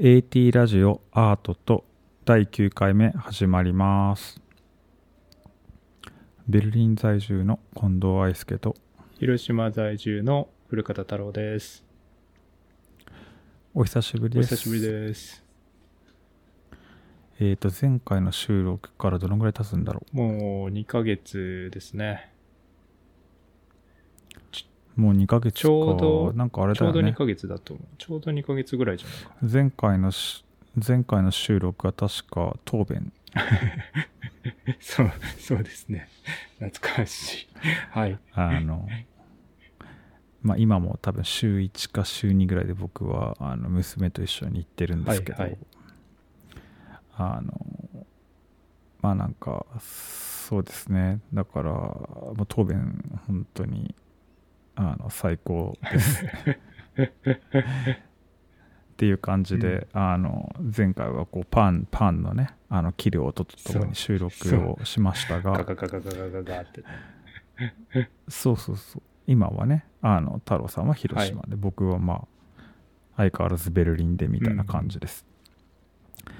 AT ラジオアートと第9回目始まります。ベルリン在住の近藤愛介と広島在住の古方太郎です。お久しぶりです。お久しぶりです。えっ、と、前回の収録からどのぐらい経つんだろもう2ヶ月ですね。う。もう2ヶ月か。ちょうどなんかあれちょうど2だよね。ヶ月だと思う。ちょうど2ヶ月ぐらいじゃないかな。前回のし、前回の収録は確か答弁。そう、そうですね。懐かしい。はい。あの、まあ今も多分週1か週2ぐらいで僕はあの娘と一緒に行ってるんですけど、はいはいあの、まあなんか、そうですね。だから、もう答弁本当に、あの最高です。っていう感じで、うん、あの前回はこうパンパンのねあの切る音とともに収録をしましたが。そうそうそう。今はねあの太郎さんは広島で、はい、僕はまあ相変わらずベルリンでみたいな感じです、うん、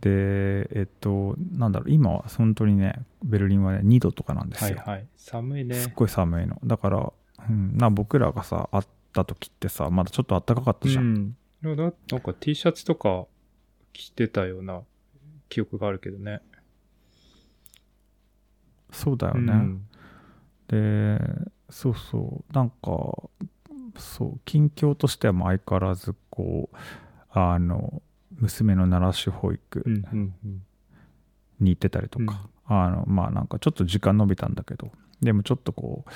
でえっとなんだろう今は本当にねベルリンはね2度とかなんですよ、はいはい、寒いね。すっごい寒いの。だからうん、な僕らがさ、会った時ってさ、まだちょっと暖かかったじゃん。うん。ななんか T シャツとか着てたような記憶があるけどね。そうだよね。うんで、そうそう、なんか、そう、近況としては相変わらず、こう、あの、娘の奈良市保育うんうんうん。に行ってたりとか、あの、まあなんかちょっと時間延びたんだけど、でもちょっとこう、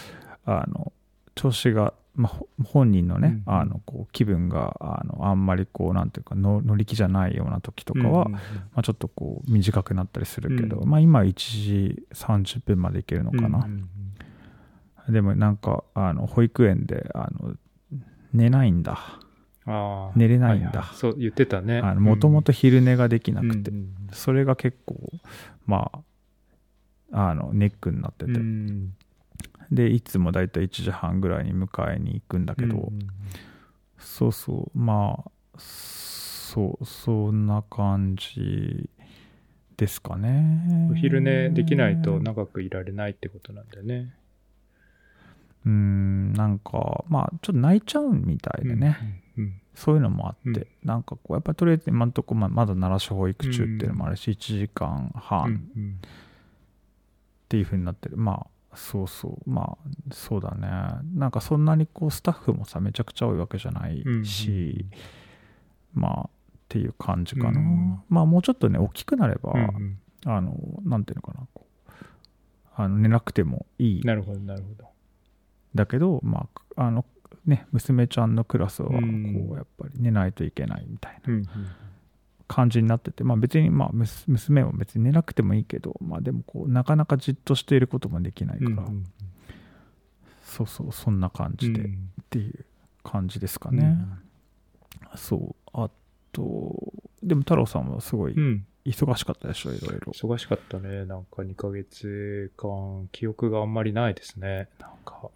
あの、調子が、まあ、ほ本人のね、うんあの、こう、気分が、あの、あんまりこう、なんていうか、の乗り気じゃないような時とかは、うんまあ、ちょっとこう短くなったりするけど、うん。まあ今1時30分までいけるのかな、でもなんかあの保育園であの寝ないんだ。うんああ。寝れないんだ。ははそう、言ってたね。もともと昼寝ができなくて、それが結構まああのネックになってて、うんでいつもだいたい1時半ぐらいに迎えに行くんだけど、うんうんそうそう。まあそうそんな感じですかね。お昼寝できないと長くいられないってことなんだよね。うーんなんかまあちょっと泣いちゃうみたいでね、うん。うんそういうのもあって、うん。なんかこうやっぱりとりあえず今のところまあまだ奈良市保育中っていうのもあるし、1時間う半っていう風になってる、まあそうそう。まあそうだね。なんかそんなにこうスタッフもさめちゃくちゃ多いわけじゃないし、まあっていう感じかな、うんまあもうちょっとね大きくなれば、うんうん。あのなんていうのかなあの寝なくてもいい。なるほど、なるほど。だけどまああのね娘ちゃんのクラスはこうん。うやっぱり寝ないといけないみたいな。うん感じになってて、まあ、別にまあ娘は別に寝なくてもいいけど、まあ、でもこうなかなかじっとしていることもできないから、うんうんそうそうそんな感じでっうん。ていう感じですかね、そう。あとでも太郎さんはすごいうん。忙しかったでしょいろいろ。忙しかったね。なんか2ヶ月間、記憶があんまりないですね。なんか、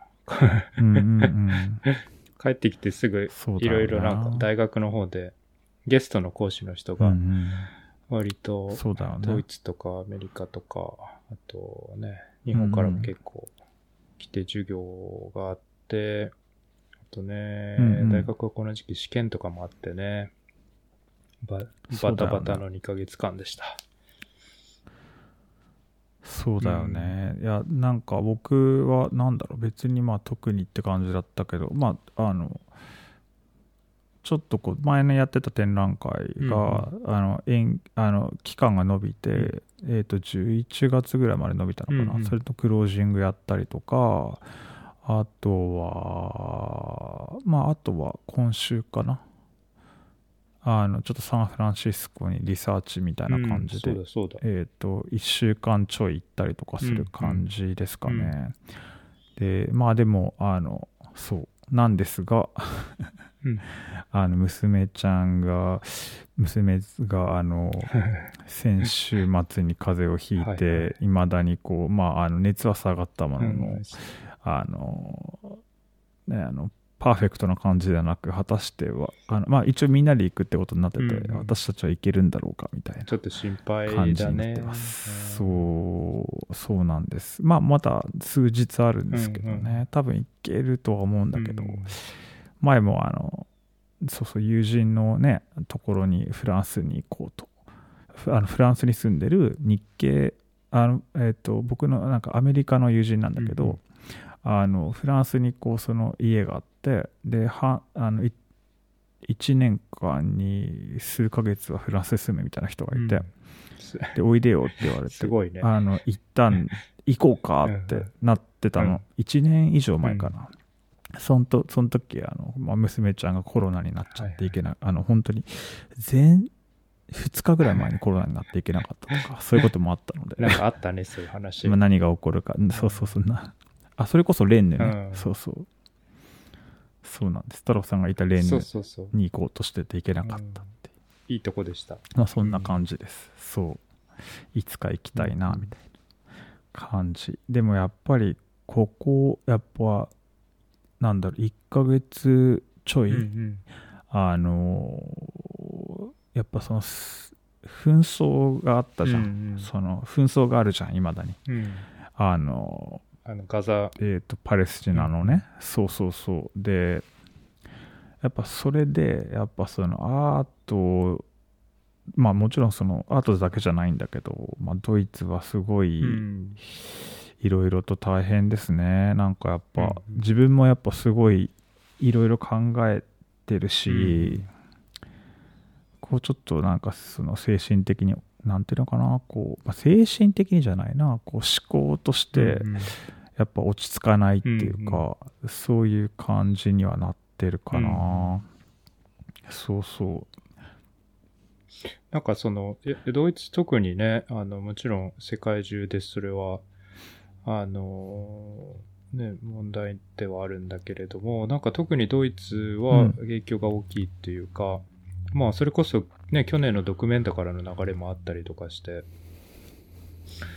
うんうんうん。帰ってきてすぐいろろなんか大学の方でゲストの講師の人がうんうん。割とドイツとかアメリカとか、あとね、日本からも結構来て授業があって、あとね、うんうん。大学はこの時期試験とかもあってね、ばそうだよね。バタバタの2ヶ月間でした。そうだよね、いやなんか僕はなんだろう。別にまあ特にって感じだったけどまああのちょっとこう前のやってた展覧会が、あの延あの期間が伸びて、うん。えっ、と11月ぐらいまで伸びたのかな、うんうん。それとクロージングやったりとかあとはまああとは今週かな。あのちょっとサンフランシスコにリサーチみたいな感じで、うん。えっ、と、1週間ちょい行ったりとかする感じですかね。で、まあでも、あの、そう、なんですが、うん。あの、娘ちゃんが、娘が、あの、先週末に風邪をひいはいて、い。まだにこう、まあ、あの、熱は下がったものの、うんあの、ね、あの、パーフェクトな感じではなく果たしてはあの、まあ、一応みんなで行くってことになってて、私たちは行けるんだろうかみたいなちょっと心配感じになっ。てます、うんそうそうなんです。まあまだ数日あるんですけどね、うん。多分行けるとは思うんだけど、うん前もあのそうそう友人のねところにフランスに行こうと。ふあのフランスに住んでる日系あの、えー、と僕のなんかアメリカの友人なんだけど、うんうんあのフランスにこうその家があってではあのい1年間に数ヶ月はフランスに住むみたいな人がいて、うん。すでおいでよって言われて すごいね。あの一旦行こうかってなってたうん。の、1年以上前かな、そんとその時あの、まあ、娘ちゃんがコロナになっちゃっていけない、あの本当に全2日ぐらい前にコロナになっていけなかったとか そういうこともあったので。なんかあったね、そういう話。まあ何が起こるか、そうそうそう。なあそれこそレンヌね、うん。そうそう。そうなんです。太郎さんがいたレンそうヌ。に行こうとしてて行けなかったっていう。いいとこでした。まあそんな感じです、そう。いつか行きたいなうん。みたいな感じ。でもやっぱりここやっぱなんだろう1ヶ月ちょい、うんあのーやっぱそのす紛争があったじゃん、うんうん。その紛争があるじゃんいまだに。うん。うんあのあの、ガザ、えー、とパレスチナのね、そうそうそう。でやっぱそれでやっぱそのアートまあもちろんそのアートだけじゃないんだけど、まあ、ドイツはすごいうんいろいろと大変ですね。なんかやっぱ、うん。うん自分もやっぱすごいいろいろ考えてるし、うん。こうちょっとなんかその精神的になんていうのかなこう、まあ、精神的にじゃないなこう思考として、うんうん。やっぱ落ち着かないっていうか、そういう感じにはなってるかな、そうそなんかその、えドイツ特にね、あの、もちろん世界中でそれは、あの、ね、問題ではあるんだけれども、なんか特にドイツはうん。影響が大きいっていうか、まあそれこそね、去年のドキュメンタからの流れもあったりとかして、う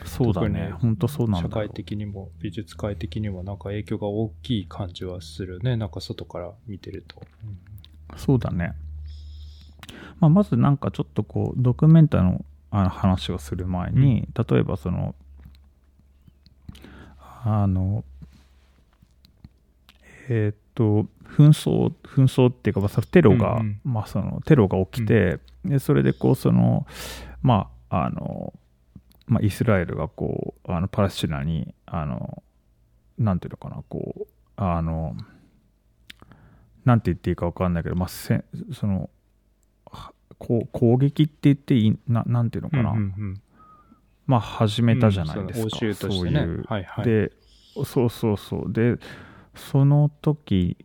そうだね。本当そうなんだ社会的にも美術界的にもなんか影響が大きい感じはするね、なんか外から見てると。そうだね、まあ、まずなんかちょっとこうドキュメンタのあの話をする前に、例えばそのあのえーっと紛争紛争っていうか、まあ、テロが、うんうん。まあ、そのテロが起きて、でそれでこうそのまああの、まあ、イスラエルがこうあのパレスチナにあのなんていうのかなこうあのなんて言っていいか分かんないけど、まあ、せそのはこう攻撃って言っていいななんていうのかな、うんうんうんまあ始めたじゃないですか、うんそそういう、はいはい。でそうそうそう。でその時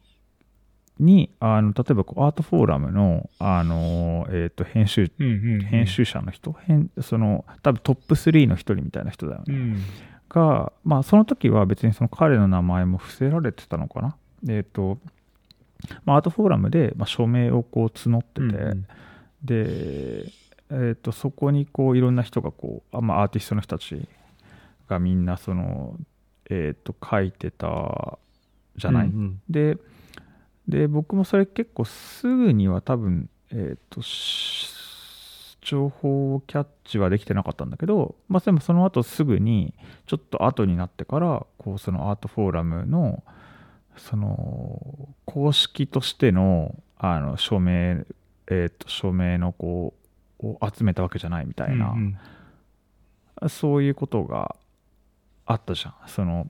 にあの例えばこうアートフォーラムのあの、えー、と編集うんうんうん。編集者の人、編その多分トップ3の一人みたいな人だよね、うん。が、まあ、その時は別にその彼の名前も伏せられてたのかな。えっ、と、まあ、アートフォーラムで、まあ、署名をこう募ってて、うんうん。で、えっ、と、そこにこういろんな人がこう、あまあ、アーティストの人たちがみんなその、えっ、と、書いてたじゃない？うんうんで、で、僕もそれ結構すぐには多分、えっ、と、し情報をキャッチはできてなかったんだけど、まあ、でもその後すぐに、ちょっと後になってから、こう、そのアートフォーラムの、その、公式としての、あの、署名、えっ、と、署名のこう、を集めたわけじゃないみたいな、うんうん。そういうことがあったじゃん。その、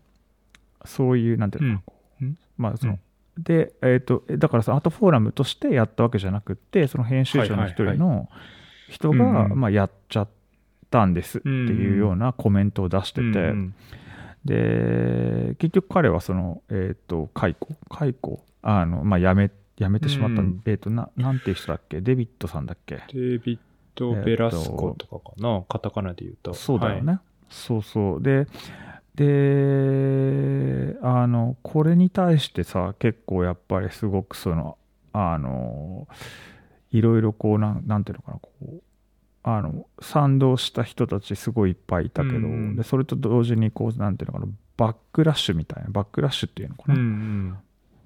そういう、なんていうの？かううん？まあ、その、うん。で、えっ、と、だからそのアートフォーラムとしてやったわけじゃなくって、その編集者の一人の人が、はいはいはいまあ、やっちゃったんですっていうようなコメントを出してて、うんうん。で、結局彼はその、えっ、と、解雇、解雇、あの、まあ、やめ、やめてしまった、うんえっ、と、な、なんていう人だっけ？デビッドさんだっけ？デイビッド・ベラスコとかかな、カタカナで言うと。そうだよね。そうそう。で、で、あの、これに対してさ、結構やっぱりすごくその、あの、いろいろこう、なんなんていうのかな、こう、あの、賛同した人たちすごいいっぱいいたけど、うんで、それと同時にこう、なんていうのかな、バックラッシュみたいな、バックラッシュっていうのかはい。な。うん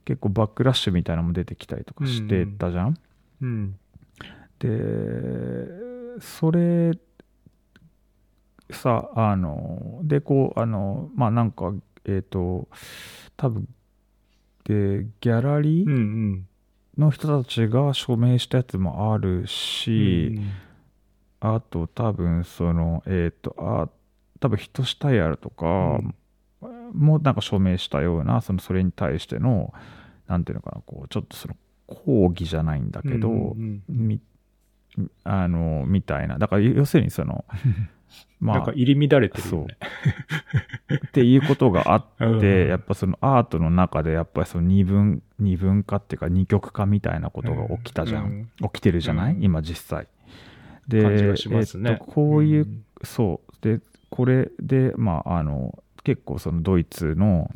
結構バックラッシュみたいなのも出てきたりとかしてたじゃん。うん。でそれさあのでこうあのまあなんかえっ、と多分でギャラリうんうーん。の人たちが署名したやつもあるし、あと多分そのえっ、とあ多分ヒトシタイヤルとかうん。もなんか署名したようなそのそれに対してのなんていうのかなこうちょっとその抗議じゃないんだけど、うんうん。みあのみたいな。だから要するにその まあなんか入り乱れてるそう。っていうことがあって、うん。やっぱそのアートの中でやっぱりその二分二分化っていうか二極化みたいなことが起きたじゃん、うん。起きてるじゃない、うん。今実際。でね。えっと、こういう、ん。そう。でこれでまああの結構そのドイツの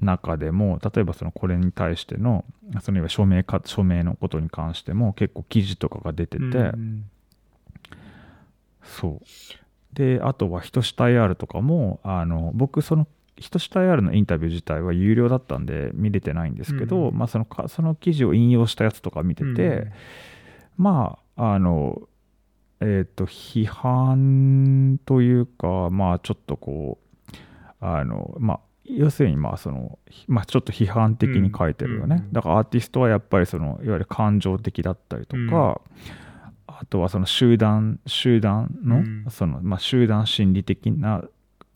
中でも例えばそのこれに対してのそのいわゆる署名か署名のことに関しても結構記事とかが出てて、うんそう。であとはヒトシタイアールとかもあの僕そのヒトシタイアールのインタビュー自体は有料だったんで見れてないんですけど、うんまあ、そのかその記事を引用したやつとか見てて、うん。まああのえっ、と批判というかまあちょっとこうあのまあ要するにまあその、まあ、ちょっと批判的に書いてるよね、うんうんだからアーティストはやっぱりそのいわゆる感情的だったりとか、あとはその集団集団の,、うん。そのまあ、集団心理的な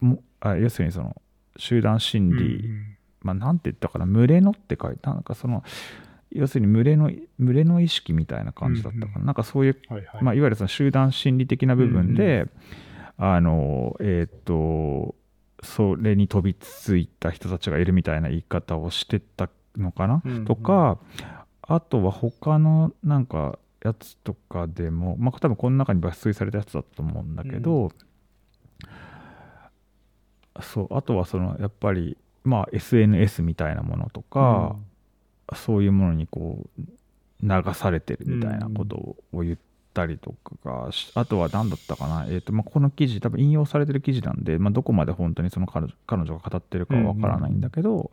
もあ要するにその集団心うん理、まあ、なんて言ったかな群れのって書いてなんかその要するに群れの群れの意識みたいな感じだったかな、うんなんかそういうはいはい。まあ、いわゆるその集団心理的な部分で、あのえっ、とそれに飛びついた人たちがいるみたいな言い方をしてたのかな、うんうんとかあとは他のなんかやつとかでもまあ多分この中に抜粋されたやつだと思うんだけど、そうあとはそのやっぱりまあ SNS みたいなものとか、そういうものにこう流されてるみたいなことを言ったりとかあとは何だったかな、えーとまあ、この記事多分引用されてる記事なんで、まあ、どこまで本当にその彼女彼女が語ってるかはわからないんだけど、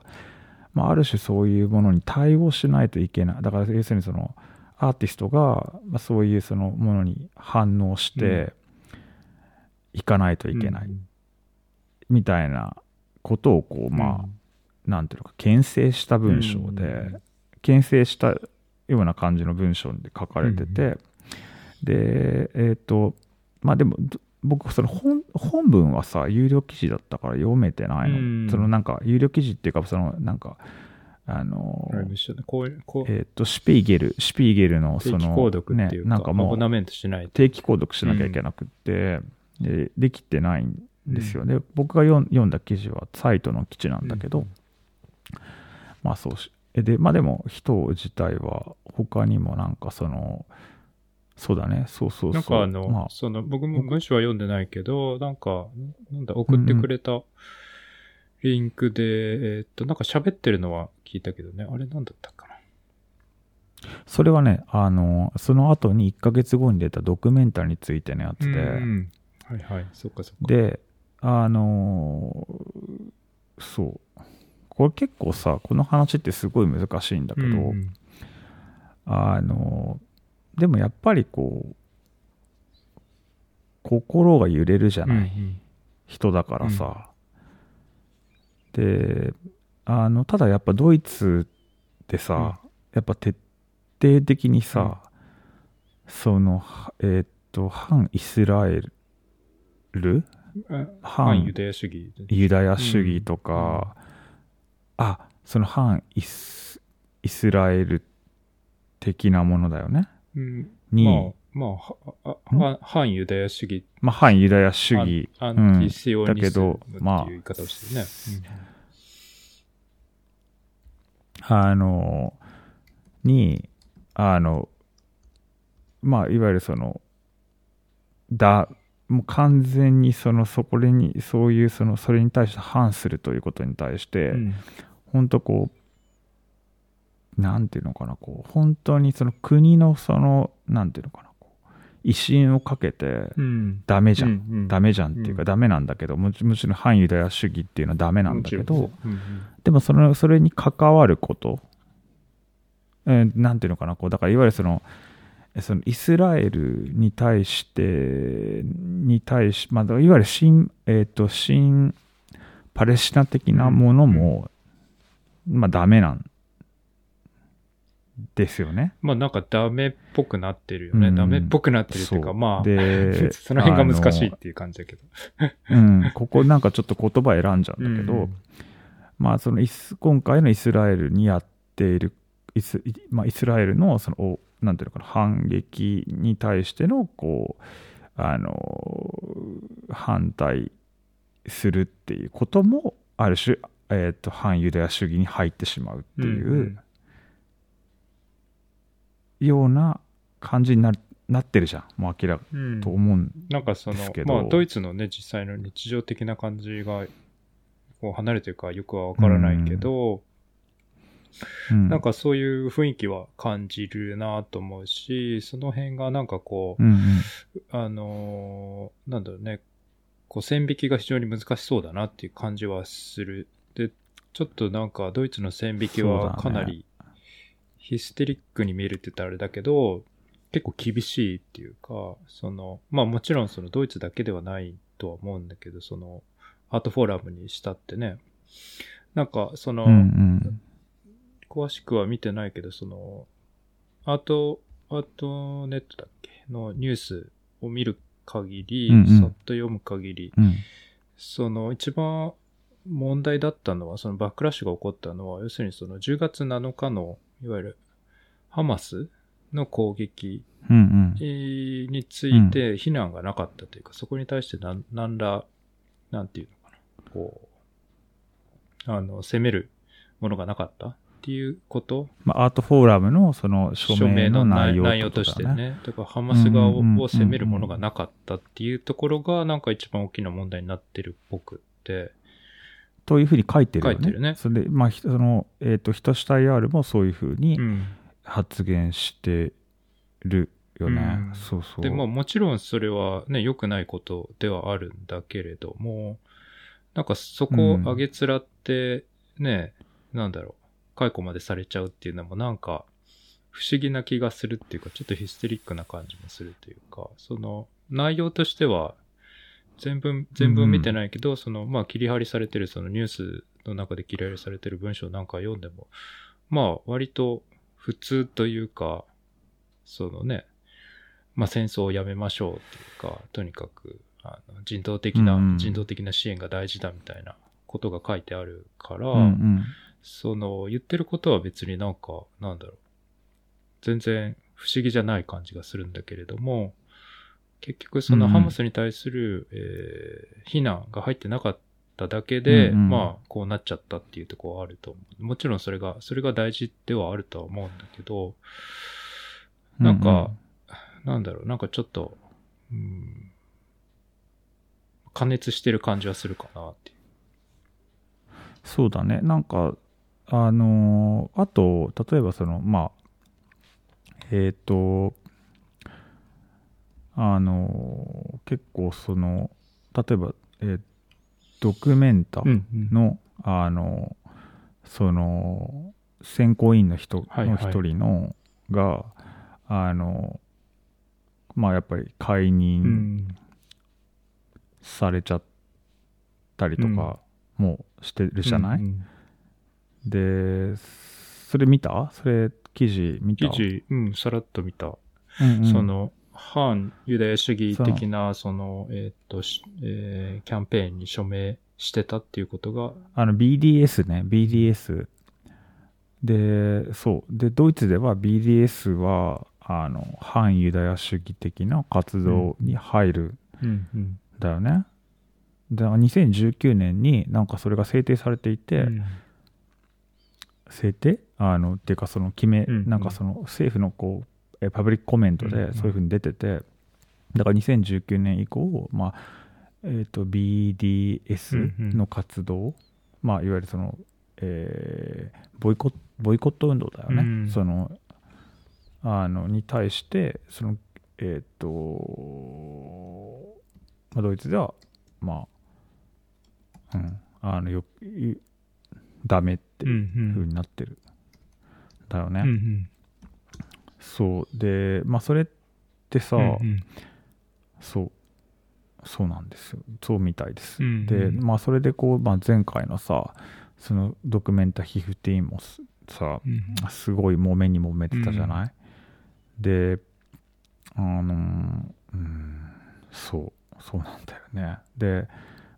まあ、ある種そういうものに対応しないといけない。だから要するにそのアーティストが、まあ、そういうそのものに反応していかないといけない。うん。みたいなことをこうまあ、なんていうのか牽制した文章で、うん。牽制したような感じの文章で書かれてて、うんでえっ、とまあでもど僕その本本文はさ有料記事だったから読めてないの、うん。そのなんか有料記事っていうかそのなんかあのえっ、とシュピーゲルシュピーゲルのその定期購読ね、なんかもうアボナメントしないと。定期購読しなきゃいけなくって、でできてないんですよ。ね、僕が読んだ記事はサイトの記事なんだけど、うん。まあそうしえでまあでも人自体は他にもなんかそのそうだね。そうそうそう。なんかあの、まあ、その、僕も文章は読んでないけど、なんか、なんだ、送ってくれたリンクで、えーっと、なんか喋ってるのは聞いたけどね、あれなんだったかな。それはねあのその後に1ヶ月後に出たドキュメンタリーについてのやつで、うんはいはい、そっかそっか。であのそう。これ結構さこの話ってすごい難しいんだけど、うん。あのでもやっぱりこう心が揺れるじゃない、うん人だからさ、であのただやっぱドイツでさ、やっぱ徹底的にさ、そのはえーっと反イスラエル？あ反反ユダヤ主義。ユダヤ主義とか、あその反イスイスラエル的なものだよねうん。に、まあ、まあはあ反反ユダヤ主義。まあ、反ユダヤ主義。アンティシオニだけスムどまあいう言い方をしてるね。あのにあのまあいわゆるそのだもう完全にそのそこにそういうそのそれに対して反するということに対して、うん。本当こうなんていうのかなこう本当にその国のそのなんていうのかなこう威信をかけてうん。ダメじゃん、うんうん。ダメじゃんっていうか、うん。ダメなんだけどもちむしろ反ユダヤ主義っていうのはダメなんだけど、うんうんでもそのそれに関わること、えーなんていうのかなこうだからいわゆるそのえそのイスラエルに対してに対し、まあ、いわゆる新,、えー、と新パレスチナ的なものも、まあダメなんですよね。まあなんかダメっぽくなってるよね。うんダメっぽくなってるっていうか、そうまあ、で その辺が難しいあっていう感じだけど。のうん、ここなんかちょっと言葉選んじゃうんだけど、うんまあ、そのイス今回のイスラエルにやっているイス,い、まあ、イスラエルのそのおなんていうのかな反撃に対してのこうあの反対するっていうこともある種、えー、と反ユダヤ主義に入ってしまうっていうような感じになるなってるじゃん。もう明らかうんうんと思うんなんかそのまあドイツのね、実際の日常的な感じが、こう離れてるかよくはわからないけど、うん。なんかそういう雰囲気は感じるなと思うし、その辺がなんかこう、うんうん。あのーなんだろうね、こう線引きが非常に難しそうだなっていう感じはする。で、ちょっとなんかドイツの線引きはかなりヒステリックに見えるって言ったらあれだけど、結構厳しいっていうか、その、まあもちろんそのドイツだけではないとは思うんだけど、その、アートフォーラムにしたってね、なんかその、うんうん詳しくは見てないけど、その、アート、アートネットだっけ？のニュースを見る限り、うんうん。さっと読む限り、うん。その一番問題だったのは、そのバックラッシュが起こったのは、要するにその10月7日の、いわゆるハマスの攻撃について非難がなかったというか、そこに対してなん何ら、なんていうのかな、こう、あの、責めるものがなかったっていうことまあ、アートフォーラムのその署名の内容内容として。ね。だからハマス側を責めるものがなかったっていうところがなんか一番大きな問題になってるっぽくって。というふうに書いてるよね。書いてるねそれで、まあ、ひその、えっ、と、ひとした IR もそういうふうにうん発言してるよね。うんそうそう。で、まあもちろんそれはね、良くないことではあるんだけれども、なんかそこを上げつらってね、なんだろう、解雇までされちゃうっていうのもなんか不思議な気がするっていうか、ちょっとヒステリックな感じもするというか、その内容としては全文、全文見てないけど、そのまあ切り張りされてるそのニュースの中で切り張りされてる文章なんか読んでも、まあ割と普通というか、そのね、まあ、戦争をやめましょうっていうか、とにかくあの人道的な、うん。人道的な支援が大事だみたいなことが書いてあるから、うんうん。その言ってることは別になんか、なんだろう、全然不思議じゃない感じがするんだけれども、結局そのうんハマスに対する、えー非難が入ってなかっただけで、うんうんまあ、こうなっちゃったっていうところはあると思う。もちろんそれが、それが大事ではあるとは思うんだけど、なんか、なんだろう、なんかちょっと、うん、加熱してる感じはするかなって。そうだね。なんか、あのーあと、例えばその、まあ、えっ、と、あのー結構その、例えば、えードキュメンタの、あのその選考委員の人はいはい。の一人のが、あのまあやっぱり解う任ん。されちゃったりとかもしてるじゃない、うん。でそれ見た？それ記事見た？記事、うん、さらっと見た。うんうん。その、反ユダヤ主義的な、その、えーっと、しえーキャンペーンに署名してたっていうことが、あの BDS ね。BDS でそう。でドイツでは BDS はあの反ユダヤ主義的な活動に入るうんうん。だよね。で2019年になんかそれが制定されていて、制定？あのっていうかその決め、うんうん。なんかその政府のこうえパブリックコメントでそういうふうに出てて、だから2019年以降、まあえー、と BDS の活動、まあ、いわゆるその、えーボイコボイコット運動だよね、うん。そのあのに対してその、えっ、と、まあ、ドイツではまあうんあのよいダメってうんいう風うんになってる、だよね、そう。でまあそれってさ、うんうん。そう。そうなんですよ。そうみたいです、うんうんでまあそれでこう、まあ、前回のさそのドキュメンタヒフティーンもすさうんすごい揉めに揉めてたじゃない、であのうんそう。そうなんだよね。で、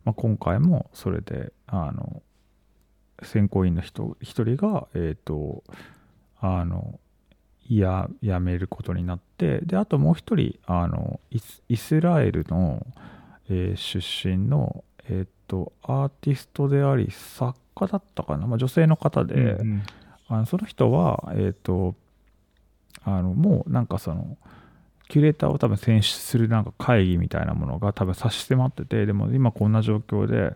まあ、今回もそれであの選考委員の人一人がえっ、とあのや辞めることになってであともう一人あのイスイスラエルの、えー出身の、えー、とアーティストであり作家だったかな、まあ、女性の方で、うんうん。あのその人は、えっ、と、あの、もうなんかその、キュレーターを多分選出するなんか会議みたいなものが多分差し迫ってて、でも今こんな状況で、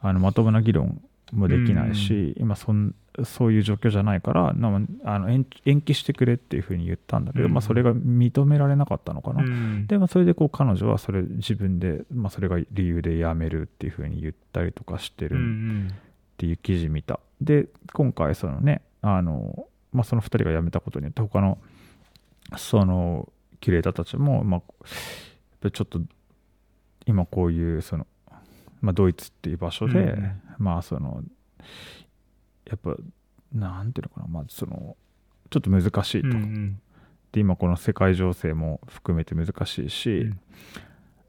あのまともな議論もできないし、今そんそういう状況じゃないから、なあの延延期してくれっていうふうに言ったんだけど、うんまあそれが認められなかったのかな。うんで、まあ、それでこう彼女はそれ自分で、まあ、それが理由で辞めるっていうふうに言ったりとかしてるうんうんっていう記事見た。で、今回そのね、あの、まあ、その2人が辞めたことによって、他の、その、キュレーターたちも、まあ、ちょっと、今こういう、その、まあ、ドイツっていう場所で、うん。まあ、その、やっぱ、なんていうのかな、まあ、その、ちょっと難しいと。うんうん。で今この世界情勢も含めて難しいし、うん。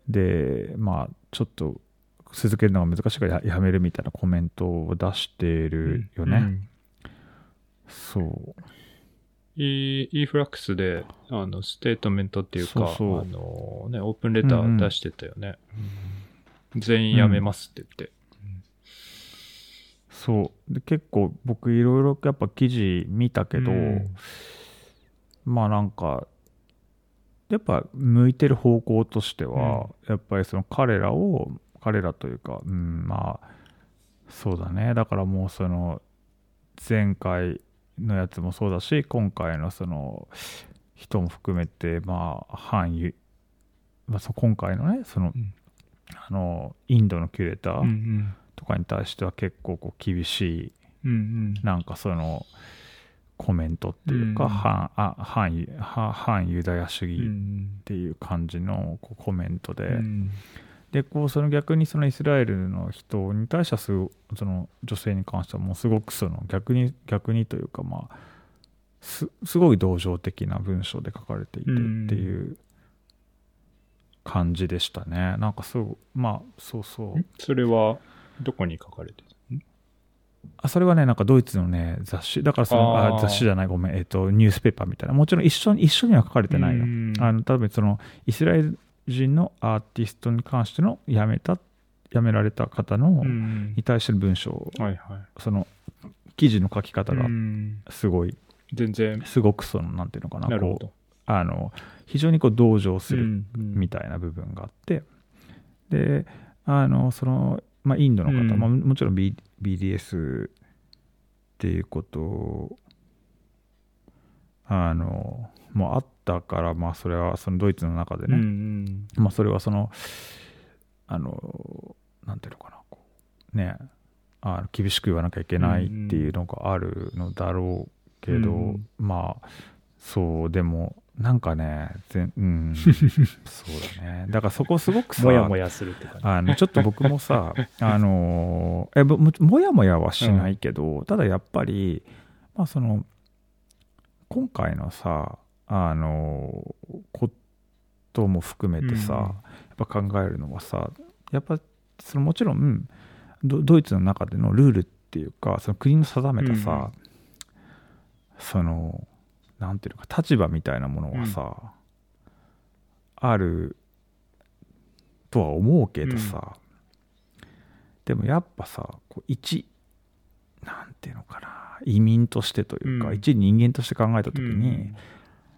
でまあちょっと続けるのが難しいからややめるみたいなコメントを出してるよね、うん。そう。イーフラックスで、あの、ステートメントっていうか、あの、ね、オープンレター出してたよね。全員辞めますって言って。そう。で結構僕いろいろやっぱ記事見たけど、うん。まあなんかやっぱ向いてる方向としては、やっぱりその彼らを彼らというか、うん、まあそうだね。だからもうその前回のやつもそうだし今回のその人も含めてまあ反ユ、まあ、そ今回のねその,、うんあのインドのキュレータうんうーん。とかに対しては結構こう厳しいうんうん。なんかそのコメントっていうか、うん。反あ反ユ反反ユダヤ主う義っんていう感じのこうコメントで、うん。でこうその逆にそのイスラエルの人に対してはすごその女性に関してはもうすごくその逆に逆にというかまあすすごい同情的な文章で書かれていてっていう感じでしたね、なんかそうまあそうそう。それは、どこに書かれてる？あそれはねなんかドイツのね雑誌。だからそのあ雑誌じゃないごめん。えっ、とニュースペーパーみたいな。もちろん一緒に一緒には書かれてないよ、うん。あの多分そのイスラエル人のアーティストに関しての辞めた辞められた方の、うん。に対しての文章。はいはその記事の書き方い。がうん。すごい、全然、すごくそのなんていうのかななこう。あの非常にこう同情するうんうん。みたいな部分があって、であのその、まあ、インドの方、うん。まあ、もちろん、B、BDS っていうことをあのもうあったから、まあ、それはそのドイツの中でね、うんうん。まあ、それはその、あの、なんていうのかな、こうね、あの厳しく言わなきゃいけないっていうのがあるのだろうけど、うん。まあ、そう、でも、なんかね、ぜんうん、そうだね。だからそこすごくさ、もやもやするって感じ。あのちょっと僕もさ、あのえぼももやもやはしないけど、ただやっぱり、まあ、その今回のさ、あのことも含めてさ、うんやっぱ考えるのはさ、やっぱそのもちろんド、ドイツの中でのルールっていうか、その国の定めたさ、その、なんていうのか、立場みたいなものはさ、あるとは思うけどさ、でもやっぱさ、こう一、なんていうのかな、移民としてというか、うん。一人間として考えたときに、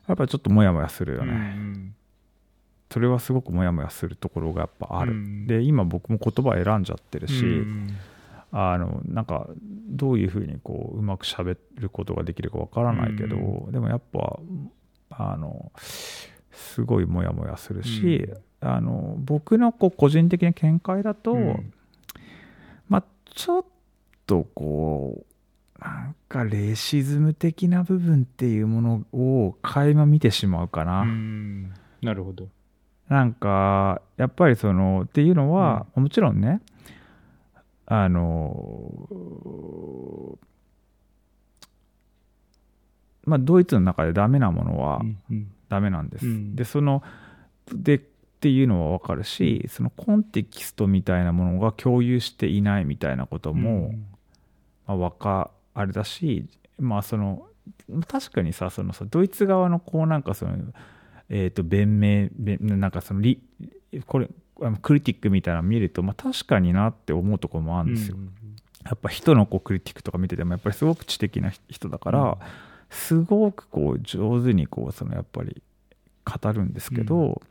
やっぱりちょっとモヤモヤするようんね、それはすごくモヤモヤするところがやっぱある。うん。で、今僕も言葉選んじゃってるし、うんあのなんかどういうふうにこううまくしゃべることができるかわからないけど、うでもやっぱあのすごいモヤモヤするし、あの僕のこう個人的な見解だと、うん。まあちょっとこうなんかレイシズム的な部分っていうものを垣間見てしまうかな。うん。なるほど。なんかやっぱりそのっていうのは、もちろんねあのまあドイツの中でダメなものはうんうん。ダメなんです。うん。でそのでっていうのは分かるしそのコンテキストみたいなものが共有していないみたいなことも、まあ、わかあれだしまあその確かにさそのさドイツ側のこうなんかそのえっ、と弁明弁なんかそのリこれクリティックみたいなの見ると、まあ、確かになって思うところもあるんですよ。うんやっぱ人のこうクリティックとか見ててもやっぱりすごく知的な人だから、うんすごくこう上手にこうそのやっぱり語るんですけど、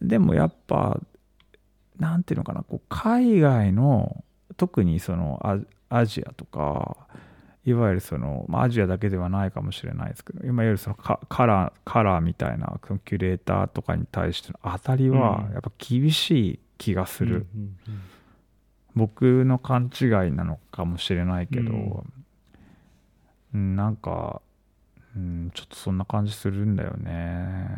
でもやっぱなんていうのかなこう海外の特にそのアアジアとかいわゆるその、まあ、アジアだけではないかもしれないですけどいわゆるそのカカラーカラーみたいなそのキュレーターとかに対しての当たりはうん。やっぱ厳しい気がする。うんうん僕の勘違いなのかもしれないけど、うん。うんなんか、うん、ちょっとそんな感じするんだよね。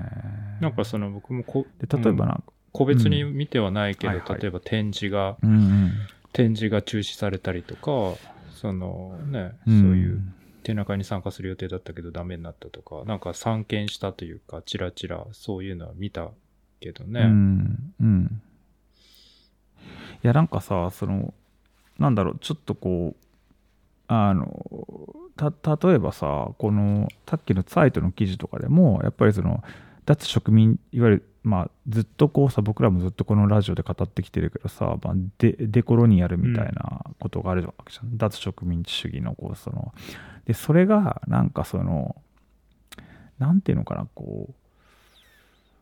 なんかその僕もこで例えばなんか、個別に見てはないけど、はいはい。例えば展示が、うんうん。展示が中止されたりとか、そのね、うそうんいう展覧会に参加する予定だったけどダメになったとか、なんか参見したというか、ちらちらそういうのは見たけどね。うんうんいやなんかさそのなんだろうちょっとこうあのた例えばさこのさっきのサイトの記事とかでもやっぱりその脱植民いわゆるまあずっとこうさ僕らもずっとこのラジオで語ってきてるけどさ、まあ、デデコロニアルみたいなことがあるわけじゃん、脱植民地主義のこうそのでそれがなんかそのなんていうのかなこう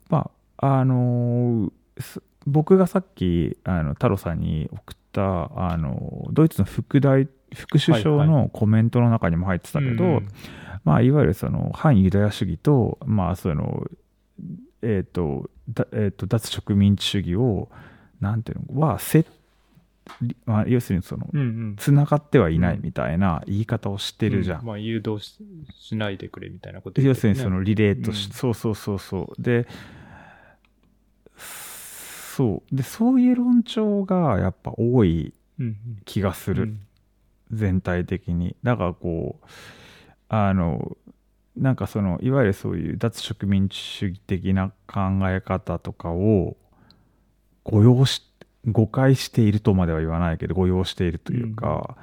まああのす僕がさっきあの太郎さんに送ったあのドイツの副大副首相はいのコメントの中にも入ってたけど、うん。まあ、いわゆるその反ユダヤ主義と、まあそのえーとだえー、と脱植民地主義をなんていうのはせ、まあ、要するにそのうんうん。つながってはいないみたいな言い方をしてるじゃん。うまあ、誘導ししないでくれみたいなことね。するにそのリレートし、うん。そうそうそうそう。でそう。でそういう論調がやっぱ多いうん。気がする、うん。全体的に。だからこうあのなんかそのいわゆるそういう脱植民地主義的な考え方とかを誤用し誤解しているとまでは言わないけど誤用しているというか、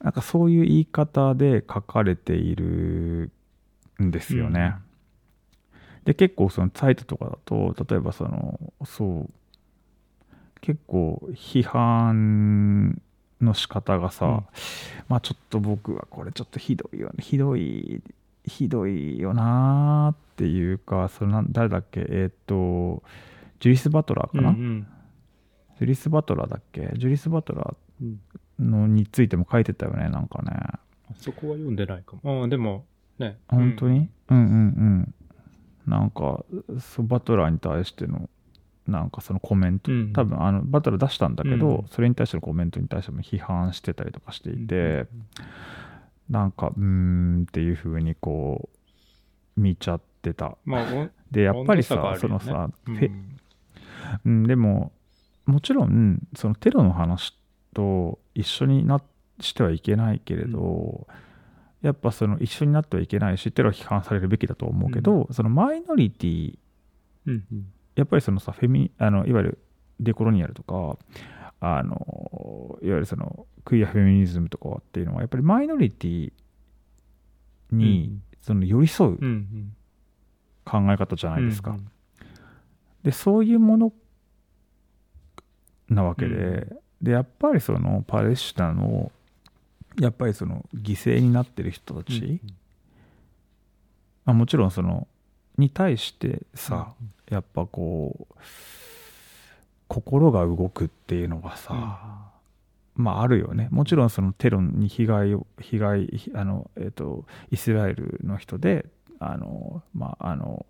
なんかそういう言い方で書かれているんですよね。で結構そのサイトとかだと例えばそのそう結構批判の仕方がさ、うん。まあちょっと僕はこれちょっとひどいよねひどいひどいよなーっていうかそのなん誰だっけ？えーっ、とジュリス・バトラーかな、うんうん。ジュリス・バトラーだっけ？ジュリス・バトラうん。ーのについても書いてたよねなんかね。そこは読んでないかも。ああ、でも、ね。本当に、うん、うんうんなんかそうバトラーに対してのなんかそのコメント、うん。多分あのバトラー出したんだけど、うん。それに対してのコメントに対しても批判してたりとかしていて、うんなんかうーんっていう風にこう見ちゃってた。まあ、おでやっぱりさ、そのさ、うん。でももちろんそのテロの話と一緒になしてはいけないけれど、やっぱその一緒になってはいけないしテロは批判されるべきだと思うけど、そのマイノリティうんうん。やっぱりそのさフェミあのいわゆるデコロニアルとかあのいわゆるそのクイアフェミニズムとかっていうのはやっぱりマイノリティにその寄り添う考え方じゃないですか。うんでそういうものなわけで、うでやっぱりそのパレスチナのやっぱりその犠牲になってる人たち、まあ、もちろんそのに対してさ、やっぱこう心が動くっていうのがさ、まああるよね。もちろんそのテロに被害を被害ひあの、えっとイスラエルの人であのまああの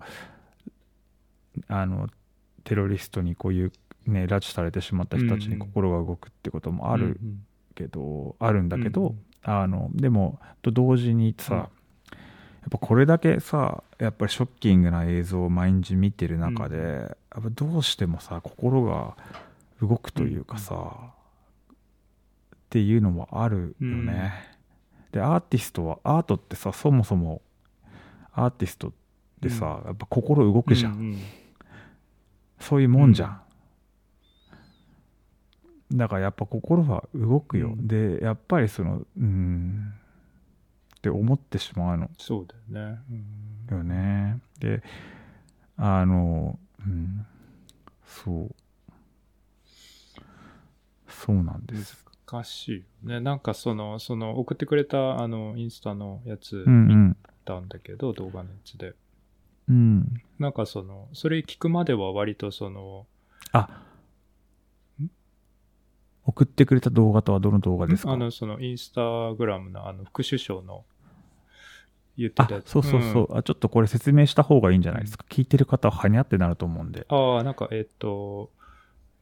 あのテロリストにこういうね拉致されてしまった人たちに心が動くってこともあるうん。けど、あるんだけど、うん。あのでもと同時にさ、うんやっぱこれだけさやっぱりショッキングな映像を毎日見てる中で、うんやっぱどうしてもさ心が動くというかさ、っていうのもあるよね、でアーティストはアートってさそもそもアーティストってさ、やっぱ心動くじゃん、うんうん。そういうもんじゃん。だからやっぱ心は動くよ。うん。で、やっぱりその、うん、って思ってしまうのそうだよね。うんよね。で、あの、うん、そう。そうなんです。難しいよね。なんかその、その送ってくれたあのインスタのやつうんう見ん。たんだけど、動画のやつで。うん。なんかその、それ聞くまでは割とその、あ、送ってくれた動画とはどの動画ですか？あの、そのインスタグラムのあの副首相の言ってあた。そうそうそう、あ。ちょっとこれ説明した方がいいんじゃないですか？聞いてる方ははにゃってなると思うんで。ああ、なんか、えっ、と、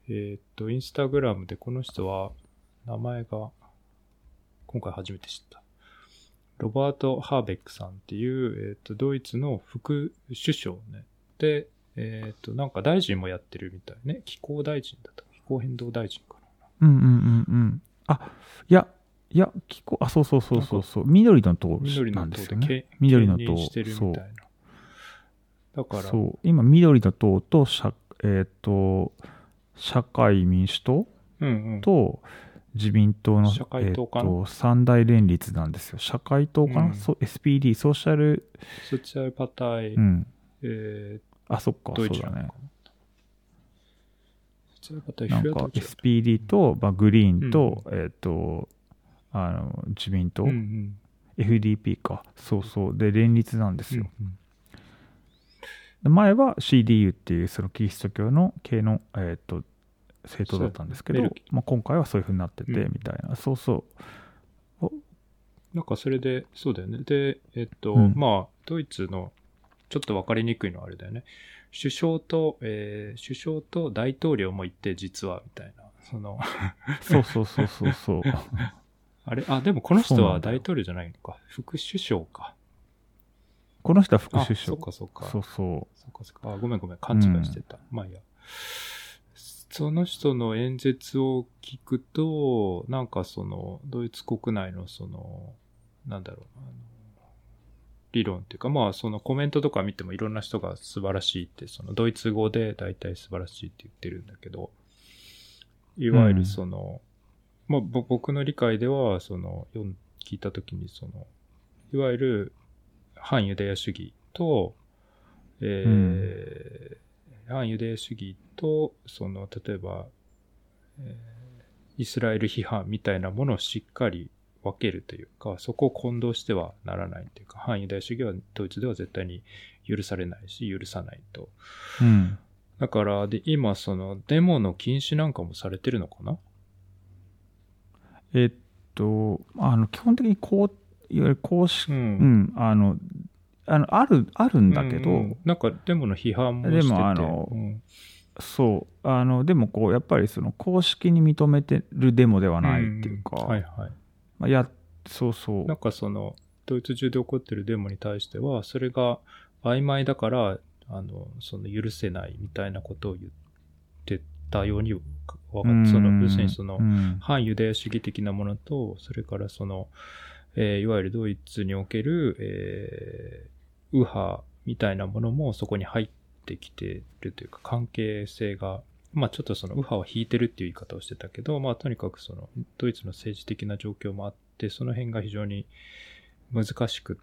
えっ、と、インスタグラムでこの人は、名前が、今回初めて知った。ロバート・ハーベックさんっていう、えっ、と、ドイツの副首相ね。で、えっ、と、なんか大臣もやってるみたいね。気候大臣だったか。気候変動大臣かな。うんうんうんうん。あ、いや、いや、気候、あ、そうそうそうそうそう。緑の党なんですよね。緑の党兼任してるみたいな。だから、そう。今、緑の党と、社えっ、と、社会民主党うんうん。と自民党の、社会党かな？えーと三大連立なんですよ。社会党かな、うんそう ?SPD、ソーシャル、ソチャルパタイ、うん。えあ、そっか、そうだねなんか SPD と、まあ、グリーンと、えっ、と、あの、自民党、うんうん。FDP か。そうそう。で、連立なんですよ。うんうんで前は CDU っていうそのキリスト教の系の、えー、と政党だったんですけどまあ、今回はそういう風になっててうんみたいな、そうそうなんかそれで、そうだよね。で、えっと、うんまあ、ドイツの、ちょっと分かりにくいのはあれだよね。首相と、えー首相と大統領も行って、実は、みたいな。その、そうそうそうそうそうあれ、あ、でもこの人は大統領じゃないのか。副首相か。この人は副あ、首相そっかそっか。そうそそっかそっか。あ、ごめんごめん。勘違いしてた。まあいいや。その人の演説を聞くと、なんかその、ドイツ国内のその、なんだろう、あの理論っていうか、まあそのコメントとか見てもいろんな人が素晴らしいって、そのドイツ語で大体素晴らしいって言ってるんだけど、いわゆるその、まあぼ僕の理解では、その、読ん聞いたときにその、いわゆる反ユダヤ主義と、えー反ユダヤ主義と、その、例えば、えーイスラエル批判みたいなものをしっかり分けるというか、そこを混同してはならないというか、反ユダヤ主義はドイツでは絶対に許されないし、許さないと。ううんだから、で、今、その、デモの禁止なんかもされてるのかなえっとあの基本的にこういわゆる公式、ううんあのあのあるあるんだけど、うんうん。なんか、デモの批判もしてて。でもあのうん。そうあのでもこうやっぱりその公式に認めてるデモではないっていうか、んはいはい。まあ、やそうそう。なんかその、ドイツ中で起こってるデモに対しては、それが曖昧だから、あの、その許せないみたいなことを言ってたようにわかうん。その、要するにそのう、ん。反ユダヤ主義的なものと、それからその、えーいわゆるドイツにおける、えー右派みたいなものもそこに入ってきてるというか、関係性が、まあちょっとその右派は引いてるっていう言い方をしてたけど、まあとにかくその、ドイツの政治的な状況もあって、その辺が非常に難しく、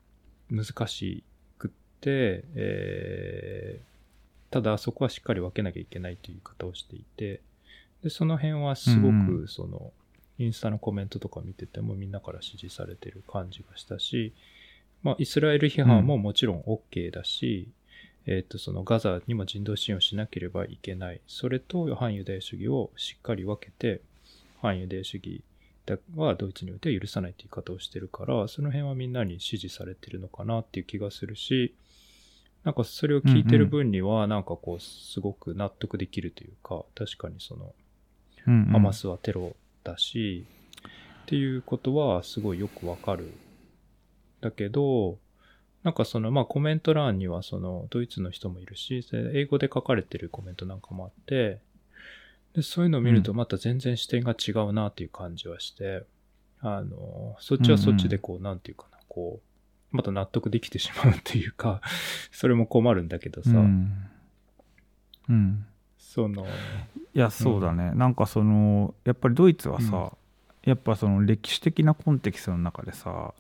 難しくって、えーただそこはしっかり分けなきゃいけないという言い方をしていて、で、その辺はすごうんく、その、インスタのコメントとか見ててもみんなから支持されてる感じがしたし、まあ、イスラエル批判ももちろん OK だし、えっ、と、そのガザにも人道支援をしなければいけない。それと反ユダヤ主義をしっかり分けて、反ユダヤ主義はドイツにおいては許さないという言い方をしてるから、その辺はみんなに支持されてるのかなっていう気がするし、なんかそれを聞いてる分には、なんかこう、すごく納得できるというか、確かにその、ハマスはテロだし、っていうことはすごいよくわかる。だけど、なんかその、まあコメント欄にはその、ドイツの人もいるし、英語で書かれてるコメントなんかもあって、で、そういうのを見るとまた全然視点が違うなっていう感じはして、あの、そっちはそっちでこう、なんていうかな、こう、また納得できてしまうっていうか、それも困るんだけどさ、うん、うん。その、いやそうだね、なんかそのやっぱりドイツはさ、やっぱその歴史的なコンテキストの中でさ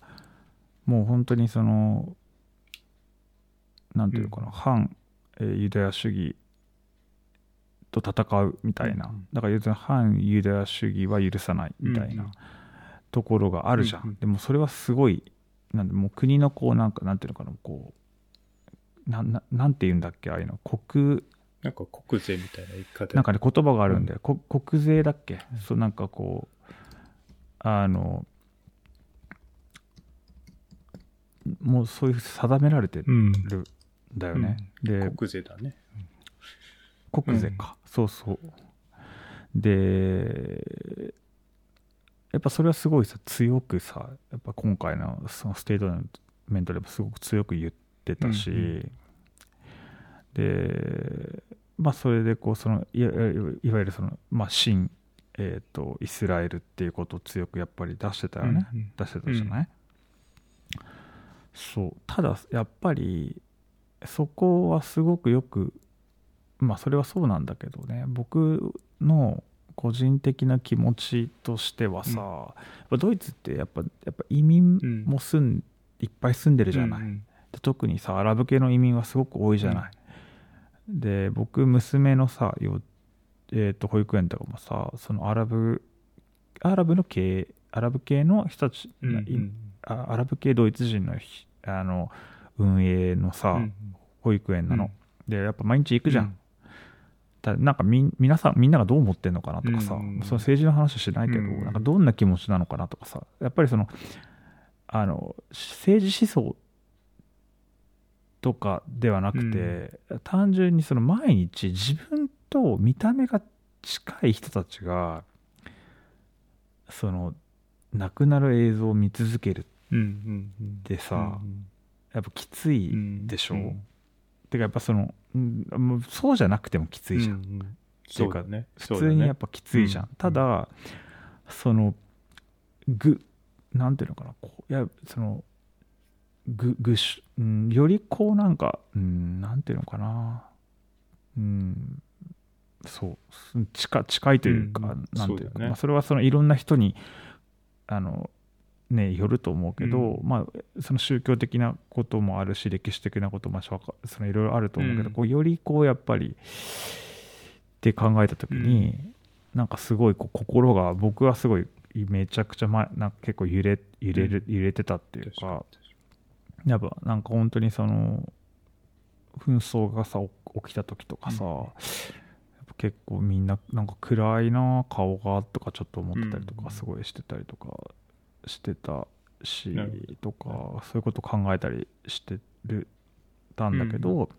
もう本当にそのなんていうのかな、うん。反、えーユダヤ主義と戦うみたいな、うん。うんだから要するに反ユダヤ主義は許さないみたいうんうなん。ところがあるじゃん、うんうん。でもそれはすごいなんでもう国のこうなんかなんていうのかなこうなんななんて言うんだっけああいうの国なんか国税みたいな言い方。なんかね言葉があるんだよ、こ国税だっけ、そうなんかこうあのもうそういう定められてるうん。んだよね、で国税だね。国税か、そうそう。でやっぱそれはすごいさ強くさやっぱ今回のそのステートメントでもすごく強く言ってたし、うんでまあそれでこうそのいわゆるそのまあ新えー、とイスラエルっていうことを強くやっぱり出してたよね、うんうん。出してたじゃない、そう。ただやっぱりそこはすごくよくまあそれはそうなんだけどね。僕の個人的な気持ちとしてはさ、うん。ドイツってやっぱやっぱ移民も住ん、いっぱい住んでるじゃない、うんで特にさアラブ系の移民はすごく多いじゃない、で僕娘のさよ、えー、と保育園とかもさそのアラブアラブの系アラブ系の人たち、うんうんアラブ系ドイツ人のひあの運営のさ、うん保育園なの、うん。でやっぱ毎日行くじゃん、だなんかみん皆さんみんながどう思ってんのかなとかさ、うん。その政治の話はしないけど、うん。なんかどんな気持ちなのかなとかさやっぱりそのあの政治思想とかではなくて、単純にその毎日自分と見た目が近い人たちがその亡くなる映像を見続けるうんうんうんでさうん。やっぱきついうんでしょ、うんてかやっぱその、うんもうそうじゃなくてもきついじゃん、うんうん。っていうかね。普通にやっぱきついじゃん、うんただそのぐなんていうのかな。こういやそのぐぐし、うん、よりこうなんか、うん、なんていうのかな。うんそう。す近近いというか、うんうん。なんていうかね。まあ、それはそのいろんな人にあのねよると思うけど、うん。まあその宗教的なこともあるし歴史的なこともそのいろいろあると思うけど、うん。こうよりこうやっぱりって考えた時に、なんかすごいこう心が僕はすごいめちゃくちゃ前なんか結構揺れ揺れる揺れてたっていう確かかやっぱなんか本当にその紛争がさ起きた時とかさ、結構みんななんか暗いな顔がとかちょっと思ってたりとうん。かすごいしてたりとかしてたし、とかそういうこと考えたりしてるたんだけど、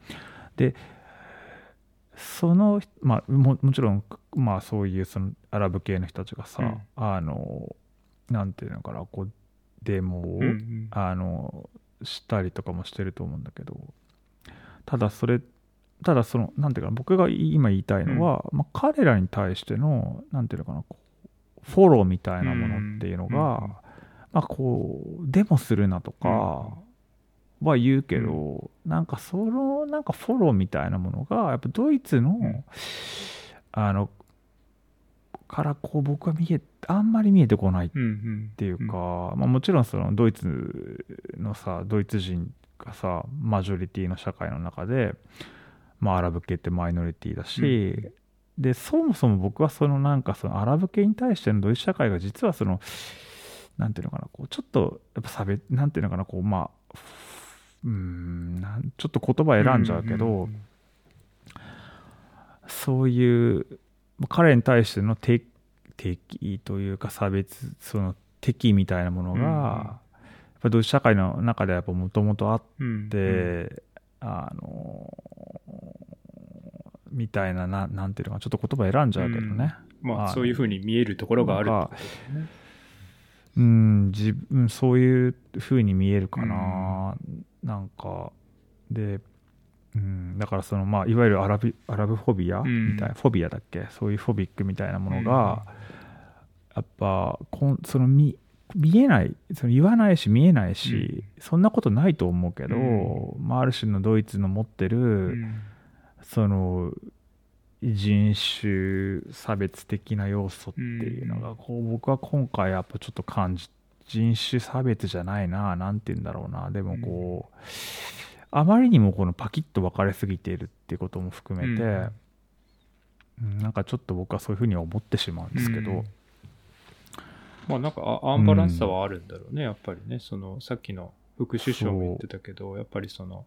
でそのまあももちろんまあそういうそのアラブ系の人たちがさ、うん。あのなんていうのかなこうデモを、うんうん。あのしたりとかもしてると思うんだけどただそれただそのなんていうかな僕が今言いたいのは、まあ、彼らに対してのなんていうのかなフォローみたいなものっていうのが、うんうんまあこうデモするなとかは言うけど、なんかそのなんかフォローみたいなものがやっぱドイツの、ん。あのからこう僕は見えあんまり見えてこないうんうん。っていうか、まあ、もちろんそのドイツのさドイツ人がさマジョリティの社会の中で、まあ、アラブ系ってマイノリティだし、でそもそも僕はそのなんかそのアラブ系に対してのドイツ社会が実はそのなんていうのかなこうちょっとやっぱ差別なんていうのかなこうまあうーんちょっと言葉選んじゃうけど、んんそういう彼に対しての敵敵というか差別その敵みたいなものが、うんうんやっぱドイツ社会の中ではやっぱもともとあっうんて、あのみたいなな、なんていうのか、ちょっと言葉選んじゃうけどね。まあ、そういうふうに見えるところがあるね。うん、自分、そういうふうに見えるかな。なんか、で、うん、だからその、まあ、いわゆるアラビアラブフォビアうん。みたいな、フォビアだっけ？そういうフォビックみたいなものが、やっぱこんその見見えないその言わないし見えないし、そんなことないと思うけど、うまあ、ある種のドイツの持ってる、うん。その人種差別的な要素っていうのが、こう僕は今回やっぱちょっと感じ人種差別じゃないななんて言うんだろうな。でもこう、あまりにもこのパキッと分かれすぎているっていうことも含めて、うん。なんかちょっと僕はそういうふうには思ってしまうんですけど、うん。まあなんかあアンバランスさはあるんだろうね、やっぱりね。その、さっきの副首相も言ってたけど、やっぱりその、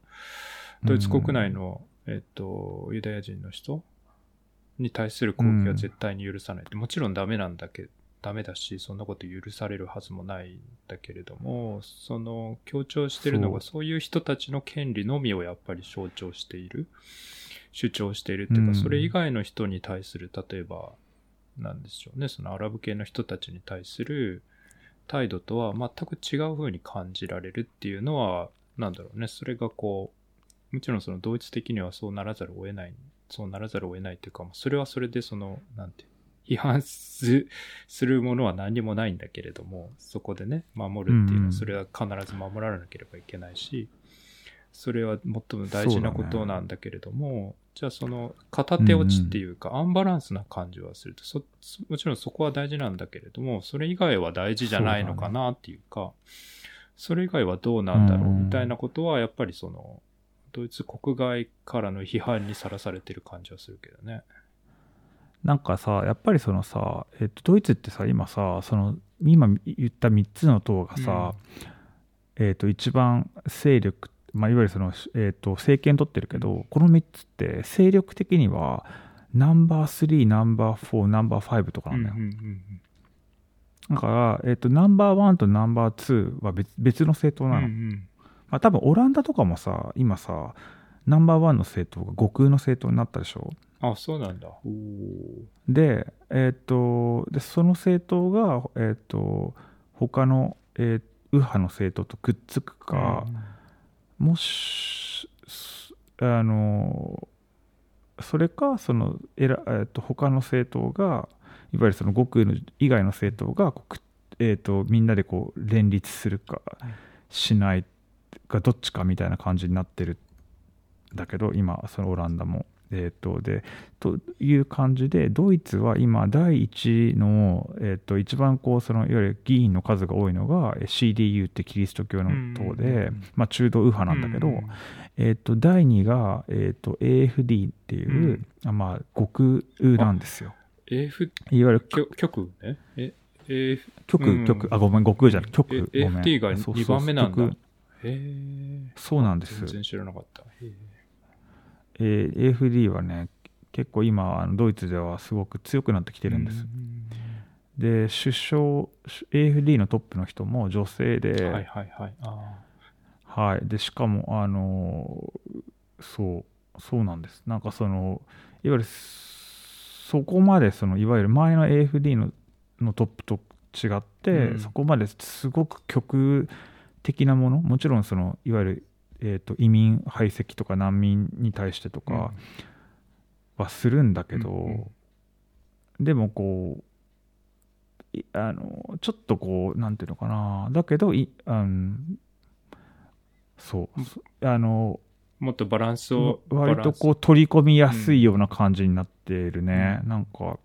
ドイツ国内の、えっと、ユダヤ人の人に対する攻撃は絶対に許さない。って、もちろんダメなんだけど、ダメだし、そんなこと許されるはずもないんだけれども、その、強調してるのが、そそういう人たちの権利のみをやっぱり象徴している、主張しているっていうか、うん。それ以外の人に対する、例えば、なんでしょうね、そのアラブ系の人たちに対する態度とは全く違う風に感じられるっていうのは、なんだろうね、それがこう、もちろんその同一的にはそうならざるを得ない、そうならざるを得ないっていうか、それはそれでその、なんて批判すするものは何にもないんだけれども、そこでね、守るっていうのうんは、それは必ず守らなければいけないし、それは最も大事なことなんだけれども、じゃあその片手落ちっていうか、アンバランスな感じはするとそ、そもちろんそこは大事なんだけれども、それ以外は大事じゃないのかなっていうか、それ以外はどうなんだろううんみたいなことは、やっぱりその、ドイツ国外からの批判にさらされてる感じはするけどね。なんかさやっぱりそのさ、えっと、ドイツってさ今さその今言った3つの党がさ、えっと一番勢力、まあ、いわゆるその、えっと政権取ってるけど、この3つって勢力的にはナンバー3ナンバー4ナンバー5とかなんだよ、うんうんうんだから、えっとナンバーワンとナンバー2は別別の政党うんなの、うんまあ、多分オランダとかもさ今さナンバーワンの政党が極右の政党になったでしょ？あ、そうなんだ。で,、えー、とでその政党が、えー、と他の、えー右派の政党とくっつくか、もしすあのそれかそのえら、えー、と他の政党がいわゆるその極右の以外の政党がこうくっえー、とみんなでこう連立するかはいしないかどっちかみたいな感じになってるんだけど今そのオランダも。えー、とでという感じでドイツは今第一の、えー、と一番こうそのいわゆる議員の数が多いのがえー CDU ってキリスト教の党で、まあ、中道右派なんだけど、うんえー、と第2が、えー、と AFD っていう、あまあ、極右なんですよ。AF、いわゆる局局ね？え、AF、極極あ、ごめん、極右じゃない、極右。えごめん AFD がそうそう2番目なんだ極右へえ。そうなんです全然知らなかった。へええー AFD はね、結構今、あのドイツではすごく強くなってきてるんです。で、首相、AFD のトップの人も女性で、はいはいはい。あはい、でしかも、あのそう、そうなんです。なんかその、いわゆる、そこまでその、いわゆる前の AFD ののトップと違って、うんそこまですごく極的なもの、もちろんその、いわゆる、えー、と移民排斥とか難民に対してとあ。かはするんだけど、うんうんでもこういあのちょっとこうなんていうのかなだけどいあのそうそあのもっとバランスを。割とこう。う取り込みやすいような感じになっているね、うなんか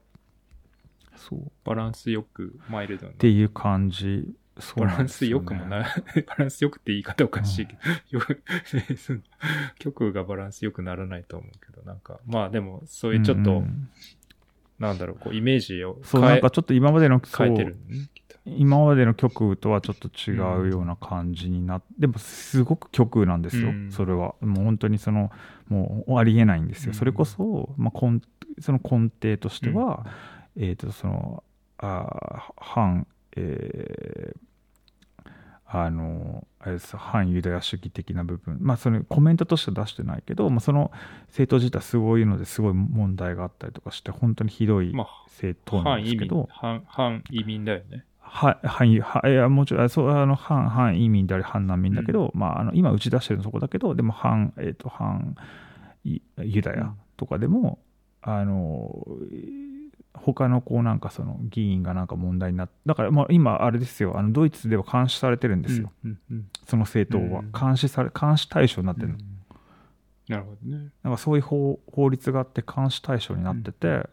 そうっバランスよく、マイルドな。ていう感じバランスなんですよね。よくもな、バランスよくって言い方おかしいけど、よその曲がバランスよくならないと思うけど、なんか、まあでも、そういうちょっと、うんなんだろう、こう、イメージをそうなんかちょっと今までの変えてるね。今までの曲とはちょっと違うような感じになって、でもすごく曲なんですよ、うん。それは。もう本当にその、もうありえないんですよ。うん。それこそ、まあ、根その根底としては、えっ、と、その、あー反、えーあのあれです反ユダヤ主義的な部分。まあそれコメントとしては出してないけど、まあ、その政党自体すごいのですごい問題があったりとかして本当にひどいま政党なんですけど、反反移民だよね。は反はいやもちろんそうあの反反移民であり反難民だけど、まあ、あの今打ち出してるのそこだけどでも反,、えー、と反ユダヤとかでも、あの他のこうなんかその議員がなんか問題になってだからまあ今あれですよ。あのドイツでは監視されてるんですよ、うんうんその政党は、うん。監視され監視対象になってるの、なるほどね。なんかそういう法法律があって監視対象になってて、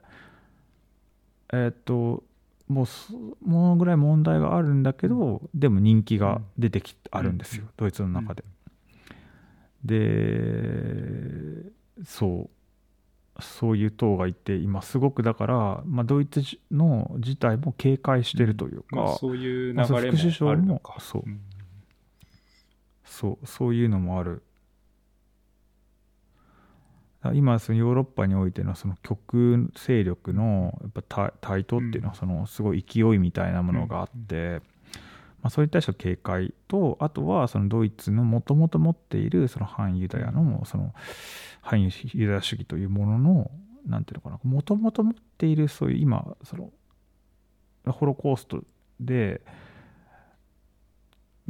えーっともうそもうぐらい問題があるんだけどでも人気が出てきあるんですよ、ドイツの中で。でそうそういう党がいて今すごくだから、まあ、ドイツの自体も警戒してるというか、まあ、そういう流れ副首相ももあるのか。そう。うん。そうそういうのもある。今そのヨーロッパにおいてのその極右勢力のやっぱ台台頭っていうのはそのすごい勢いみたいなものがあって、まあ、それに対しての警戒とあとはそのドイツのもともと持っているその反ユダヤのその反ユダヤ主義というもののなんていうのかなもともと持っているそういう今そのホロコーストで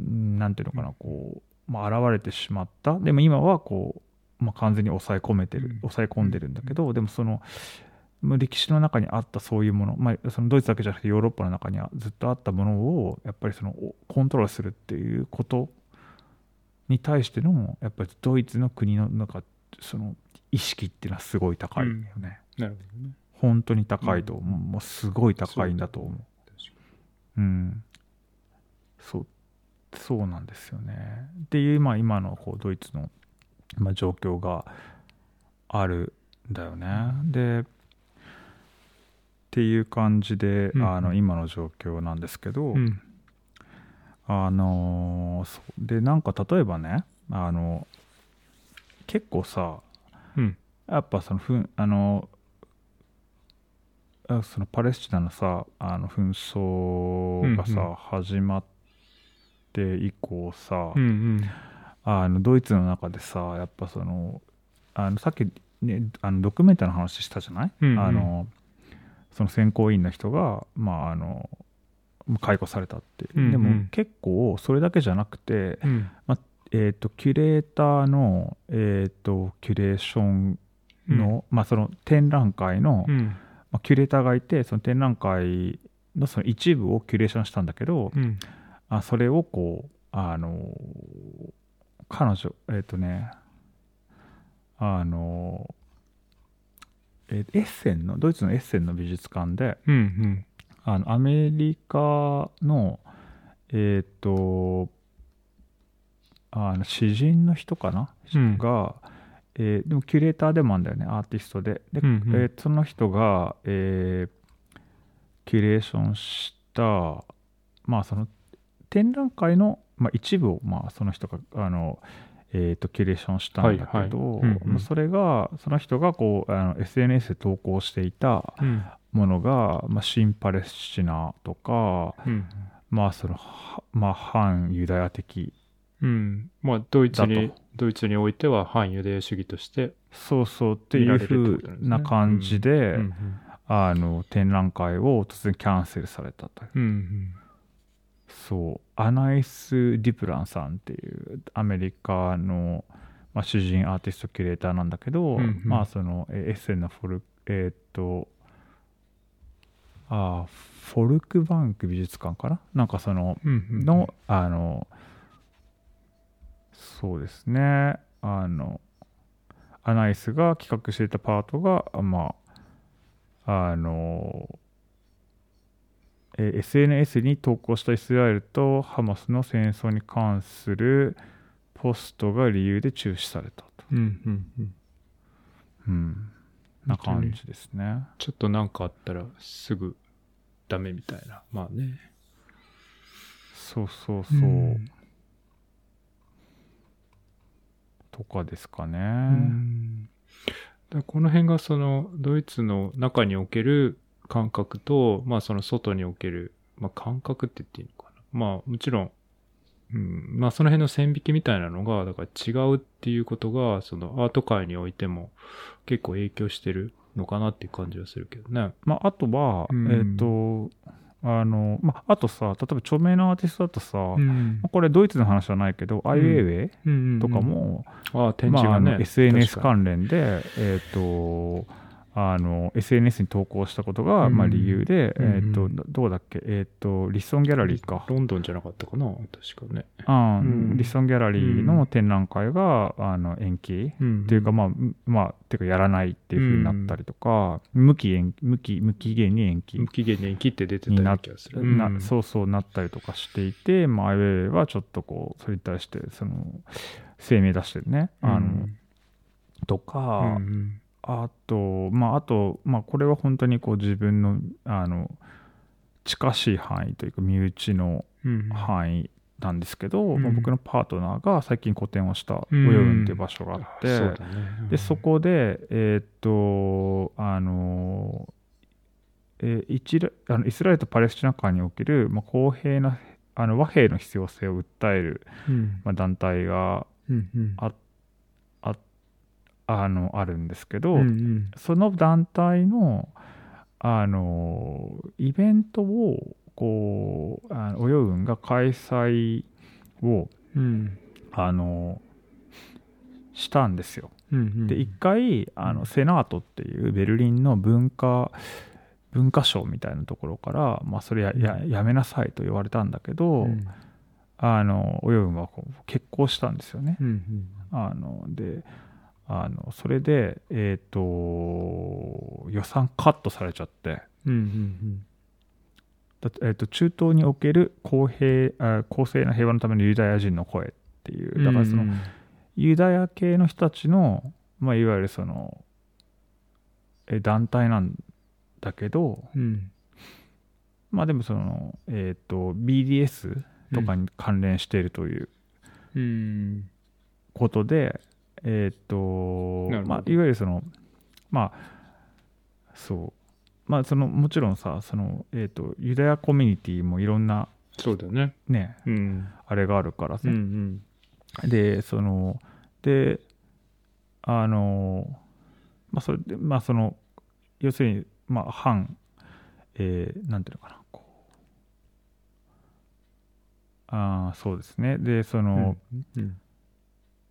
うんなんていうのかなこう、まあ、現れてしまった。でも今はこう、まあ、完全に抑え込めてる抑え込んでるんだけどでもその歴史の中にあったそういうもの、まあ、そのドイツだけじゃなくてヨーロッパの中にはずっとあったものをやっぱりそのおコントロールするっていうことに対してのやっぱりドイツの国のなんかその意識っていうのはすごい高いよね、なるほどね。本当に高いと思う、もうすごい高いんだと思ううん、そうそうなんですよね。っていう、まあ、今のこうドイツの、まあ、状況があるんだよね。でっていう感じで、うんあの今の状況なんですけど、にうん。あのでなんか例えばねあの結構さうん。やっぱそのふんあのあそのパレスチナのさあの紛争がさ、うんうん始まって以降さ、うんうん。あのドイツの中でさやっぱそのあのさっき、ね、あのドキュメンタの話したじゃない、うんうんあのその選考委員の人が、まあ、あの解雇されたって、うんうんでも結構それだけじゃなくて、うん。えー、とキュレーターの、えー、とキュレーションの,、まあその展覧会の、うん。まあ、キュレーターがいてその展覧会のその一部をキュレーションしたんだけど、うん。あそれをこうあの彼女えっ、とねあのえーエッセンのドイツのエッセンの美術館でうんうん。あのアメリカのえっ、とあの詩人の人かな、うん。が、えーでもキュレーターでもあるんだよねアーティストで。で、うんうん。えーその人が、えーキュレーションしたまあその展覧会の、まあ、一部を、まあ、その人があの、えー、とキュレーションしたんだけど、はいはいうんうんまあそれがその人がこうあの SNS で投稿していたうん。ものが、まあ、新パレスチナとか、うん。まあそのはまあ、反ユダヤ的うん。まあ、ドイツだにと、ドイツにおいては反ユダヤ主義として、そうそうっていうふうな感じで、うんあの展覧会を突然キャンセルされたといううん。うんそう。アナイス・デュプランさんっていうアメリカの、まあ、主人アーティストキュレーターなんだけど、うんうん。まあそのえエッセンのフォルえーっとあーフォルクバンク美術館かな？なんかそのうんうん。の、あのそうですね。あのアナイスが企画していたパートがまああのえー SNS に投稿したイスラエルとハマスの戦争に関するポストが理由で中止されたと、うんうんうん。うん、な感じですね。ちょっとなんかあったらすぐダメみたいな。まあね。そうそうそう、ん。とかですかね、うん。だこの辺がそのドイツの中における感覚と、まあその外における、まあ感覚って言っていいのかな。まあもちろんうん、まあその辺の線引きみたいなのが、だから違うっていうことが、そのアート界においても結構影響してるのかなっていう感じはするけどね。まあ、あとは、うんえっ、と、あの、まあ、あとさ、例えば著名なアーティストだとさ、まんあこれドイツの話じゃないけど、アイウェイウェイうんとか、も、ああ、展まあ、あ示がね。の SNS 確か関連で、えっ、と、あの SNS に投稿したことが、うん。まあ、理由で、うんえっ、と、どうだっけ、えっ、と、リッソンギャラリーか。ロンドンじゃなかったかな？確かね。あうん。リッソンギャラリーの展覧会が、あの延期。うんっていうか、まあ、まあ、っていうか、やらないっていうふうになったりとか、無期延無期、無期限に延期。無期限に切って出てたような気がする。なそうそうなったりとかしていて、まあ、アイウェイはちょっとこう、それに対して、その、声明出してるね。あの、とか、うんあと、まあ、あと、まあ、これは本当にこう自分の、あの、近しい範囲というか、身内のうん範囲なんですけど、うん。まあ僕のパートナーが最近個展をした、うん。オヨウンっていう場所があって、そうだね。で、そこで、えーっと、あの、えあのイスラエルとパレスチナ間における、まあ、公平なあの和平の必要性を訴える、うん。まあ、団体がうんうんああのあるんですけど、うんうん。その団体のあのイベントをこうあのおようんが開催をうん。あのしたんですよ。うんうん。で一回あのセナートっていうベルリンの文化文化省みたいなところから、まあ、それやややめなさいと言われたんだけど、うん。あのおようんはこう決行したんですよね。うんうん。あのであのそれで、えっと予算カットされちゃって。うんうんだってえっと中東における公平あ公正な平和のためのユダヤ人の声っていう。うんだからその、うんユダヤ系の人たちの、まあ、いわゆるそのえ団体なんだけどうん。まあでもそのえっ、と BDS とかに関連しているといううん。ことで、えっ、とまあいわゆるそのまあそう。まあそのもちろんさそのえっ、とユダヤコミュニティもいろんなそうだね。ねうん。あれがあるからさ、うんでそのであのまあそれでまあその要するにまあ反えー、なんていうのかなこう。ああそうですね。でその、うん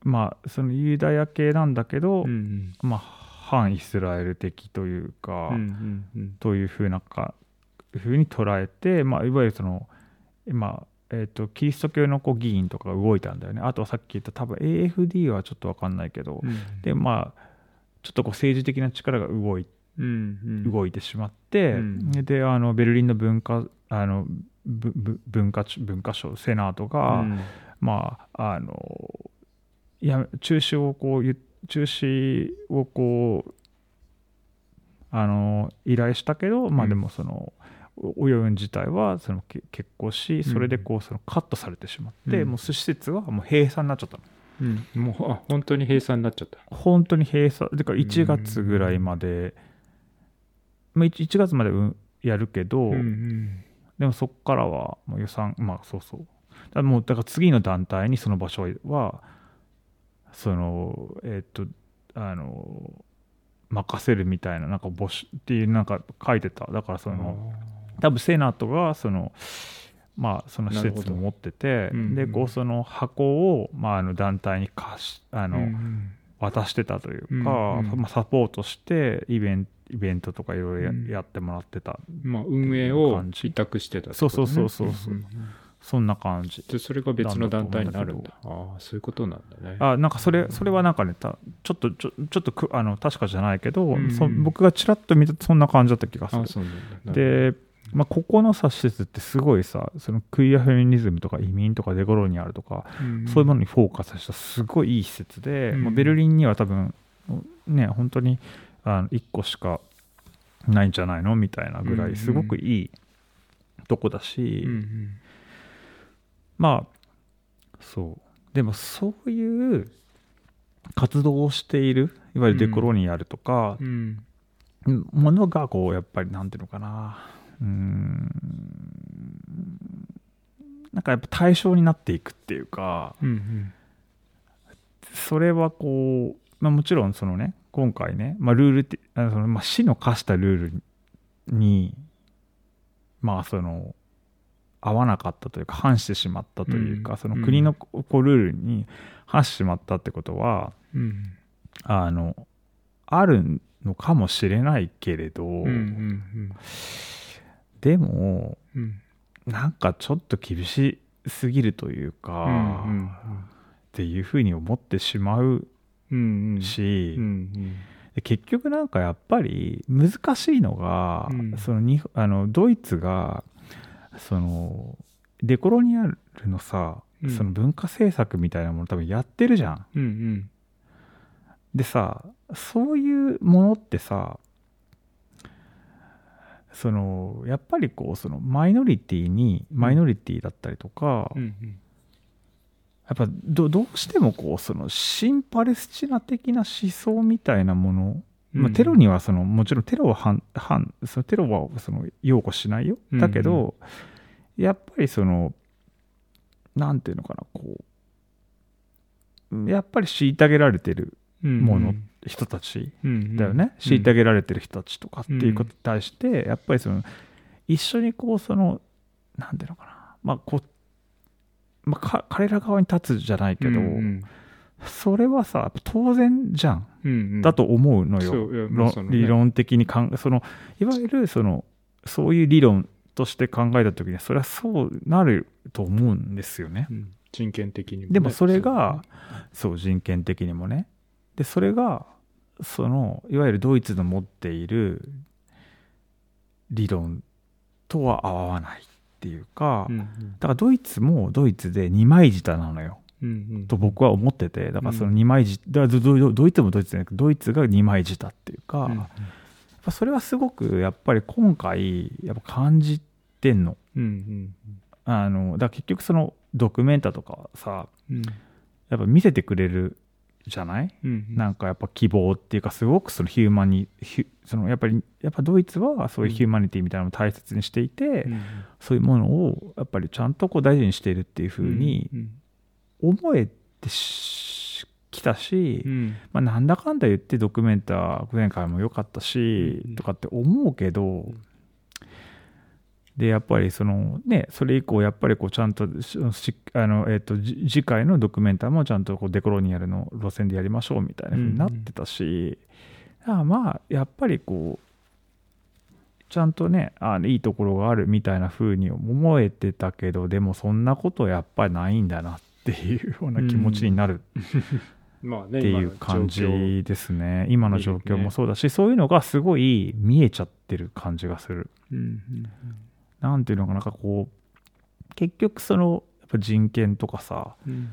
まあそのユダヤ系なんだけど、うんまあ反イスラエル的というか、うんうんうん。というふうなかふうに捉えて、まあ、いわゆるその、まあえー、とキリスト教のこう議員とかが動いたんだよね。あとはさっき言った多分 AFD はちょっと分かんないけど、うんでまあちょっとこう政治的な力が動いうんうん。動いてしまって、うん。であのベルリンの文化あのぶぶ文化文化省セナートが、うん。まああのいや中止をこうゆ中止をこうあの依頼したけど、まあうんでもそのおおようん自体はそのけ結婚しそれでこうそのカットされてしまって、うん。もう施設はもう閉鎖になっちゃったの。うん。もうあ本当に閉鎖になっちゃった。本当に閉鎖てか1月ぐらいまで、まあ、1, 1月までうんやるけど、うんでもそこからはもう予算まあそうそう。だもうだから次の団体にその場所はそのえっ、とあの任せるみたいななんか募集っていうなんか書いてた。だからその多分セナットがそのまあその施設も持ってて、うんうんでこうその箱を、まあ、あの団体に貸しあの、うん渡してたというか、うんうん。まあ、サポートしてイベンイベントとかいろいろや,、ってもらってた。まあ運営を委託してたね。そうそうそうそうそう。んんそんな感じ。でそれが別の団体になるんだ。ああそういうことなんだね。あなんかそれそれはなんかねたちょっとちょちょっとくあの確かじゃないけど、うんそ僕がちらっと見たそんな感じだった気がする。あそうなんだ。で、まあ、ここのさ施設ってすごいさそのクイアフェミニズムとか移民とかデコロニアルとか、うんそういうものにフォーカスしたすごいいい施設で、うんまあ、ベルリンには多分ね本当にあの1個しかないんじゃないのみたいなぐらうんいすごくいいとこだし、うんうんまあそう。でもそういう活動をしているいわゆるデコロニアルとか、うん。ものがこうやっぱりなんていうのかな。うーん。なんかやっぱ対象になっていくっていうか、うんうん。それはこう、まあ、もちろんそのね今回ね、まあ、ルールってあのその、まあ、市の課したルールにまあその合わなかったというか反してしまったというか、うん。その国のこうルールに反してしまったってことはうん。あのあるのかもしれないけれど、うんうんでもうん。なんかちょっと厳しすぎるというか、うんっていうふうに思ってしまううんうん。し、うんうん。で結局なんかやっぱり難しいのが、うん。そのにあのドイツがそのデコロニアルのさ、うん。その文化政策みたいなもの多分やってるじゃん。うんうん。でさそういうものってさそのやっぱりこうそのマイノリティにマイノリティだったりとか、うんやっぱどどうしてもこうその新パレスチナ的な思想みたいなもの、まあ、テロにはそのもちろんテロは反反そのテロはその擁護しないよ。だけど、やっぱりそのなんていうのかなこうやっぱり虐げられてるもの人たちだよね、虐げられてる人たちとかっていうことに対して、やっぱりその一緒にこうそのなんていうのかな。まあこう、まあ、か彼ら側に立つじゃないけど、うんそれはさ当然じゃん、うんうん。だと思うのよ、ね。理論的にかんそのいわゆるそのそういう理論として考えた時にはそれはそうなると思うんですよね。うん。人権的にもね。でもそれがそう人権的にもね。でそれがそのいわゆるドイツの持っている理論とは合わないっていうか、うんうん。だからドイツもドイツで二枚舌なのよと僕は思っててだからその二枚舌だからドイツもドイツじゃなくてドイツが二枚舌っていうか、うん。やっぱそれはすごくやっぱり今回やっぱ感じてんの。うんうんあのだから結局そのドキュメンタとかさうん。やっぱ見せてくれるじゃない？うんなんかやっぱ希望っていうかすごくそのヒューマニそのやっぱりやっぱドイツはそういうヒューマニティみたいなのを大切にしていて、うんそういうものをやっぱりちゃんとこう大事にしているっていうふうにうん思えてしきたし、うん。まあ、なんだかんだ言ってドキュメンタ前回も良かったし、うん。とかって思うけど、でやっぱりそのねそれ以降やっぱりこうちゃんとあの、えっとじ次回のドキュメンタもちゃんとこうデコロニアルの路線でやりましょうみたいな風になってたし、だからまあやっぱりこうちゃんとねあのいいところがあるみたいな風に思えてたけどでもそんなことやっぱりないんだなっていうような気持ちになる まあねっていう感じですね。今の状況。もそうだし、そういうのがすごい見えちゃってる感じがする。うん。なんていうのかななんかこう結局そのやっぱ人権とかさうん。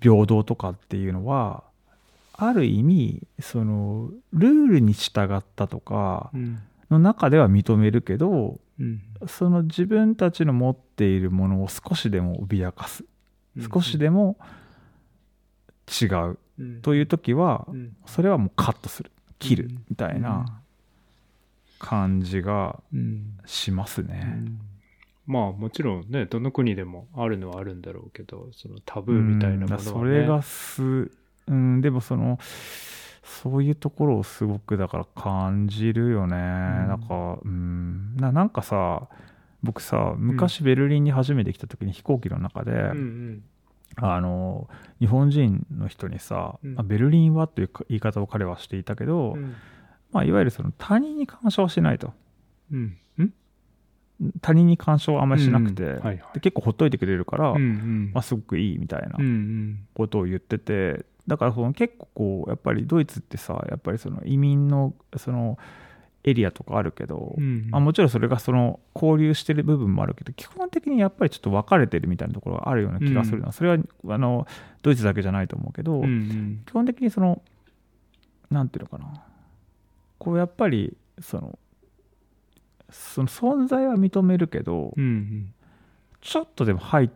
平等とかっていうのはある意味そのルールに従ったとかうん。の中では認めるけどうん。その自分たちの持っているものを少しでも脅かす少しでも違う。うん。という時はうん。それはもうカットする。切る。うん。みたいな感じがうん。しますうね。ん。まあもちろんねどの国でもあるのはあるんだろうけどそのタブーみたいなものは、ね。うんそれがす、うん、でもそのそういうところをすごくだから感じるよね、なんか、うん、ななんかさ僕さ昔ベルリンに初めて来た時に飛行機の中で、うんうん。あの日本人の人にさ、うん。まあベルリンはというか言い方を彼はしていたけど、うん。まあ、いわゆるその他人に干渉はしないと。うん。うん？他人に干渉はあんまりしなくて、うん。はいはい。で結構ほっといてくれるから、うんうん。まあ、すごくいいみたいなうんうん。ことを言っててだからその結構こうやっぱりドイツってさやっぱりその移民のそのエリアとかあるけど、うんあもちろんそれがその交流してる部分もあるけど基本的にやっぱりちょっと分かれてるみたいなところがあるような気がするな、それはあのドイツだけじゃないと思うけど、うんうん。基本的にそのなんていうのかな。こうやっぱりそのその存在は認めるけど、うんうん。ちょっとでも入っ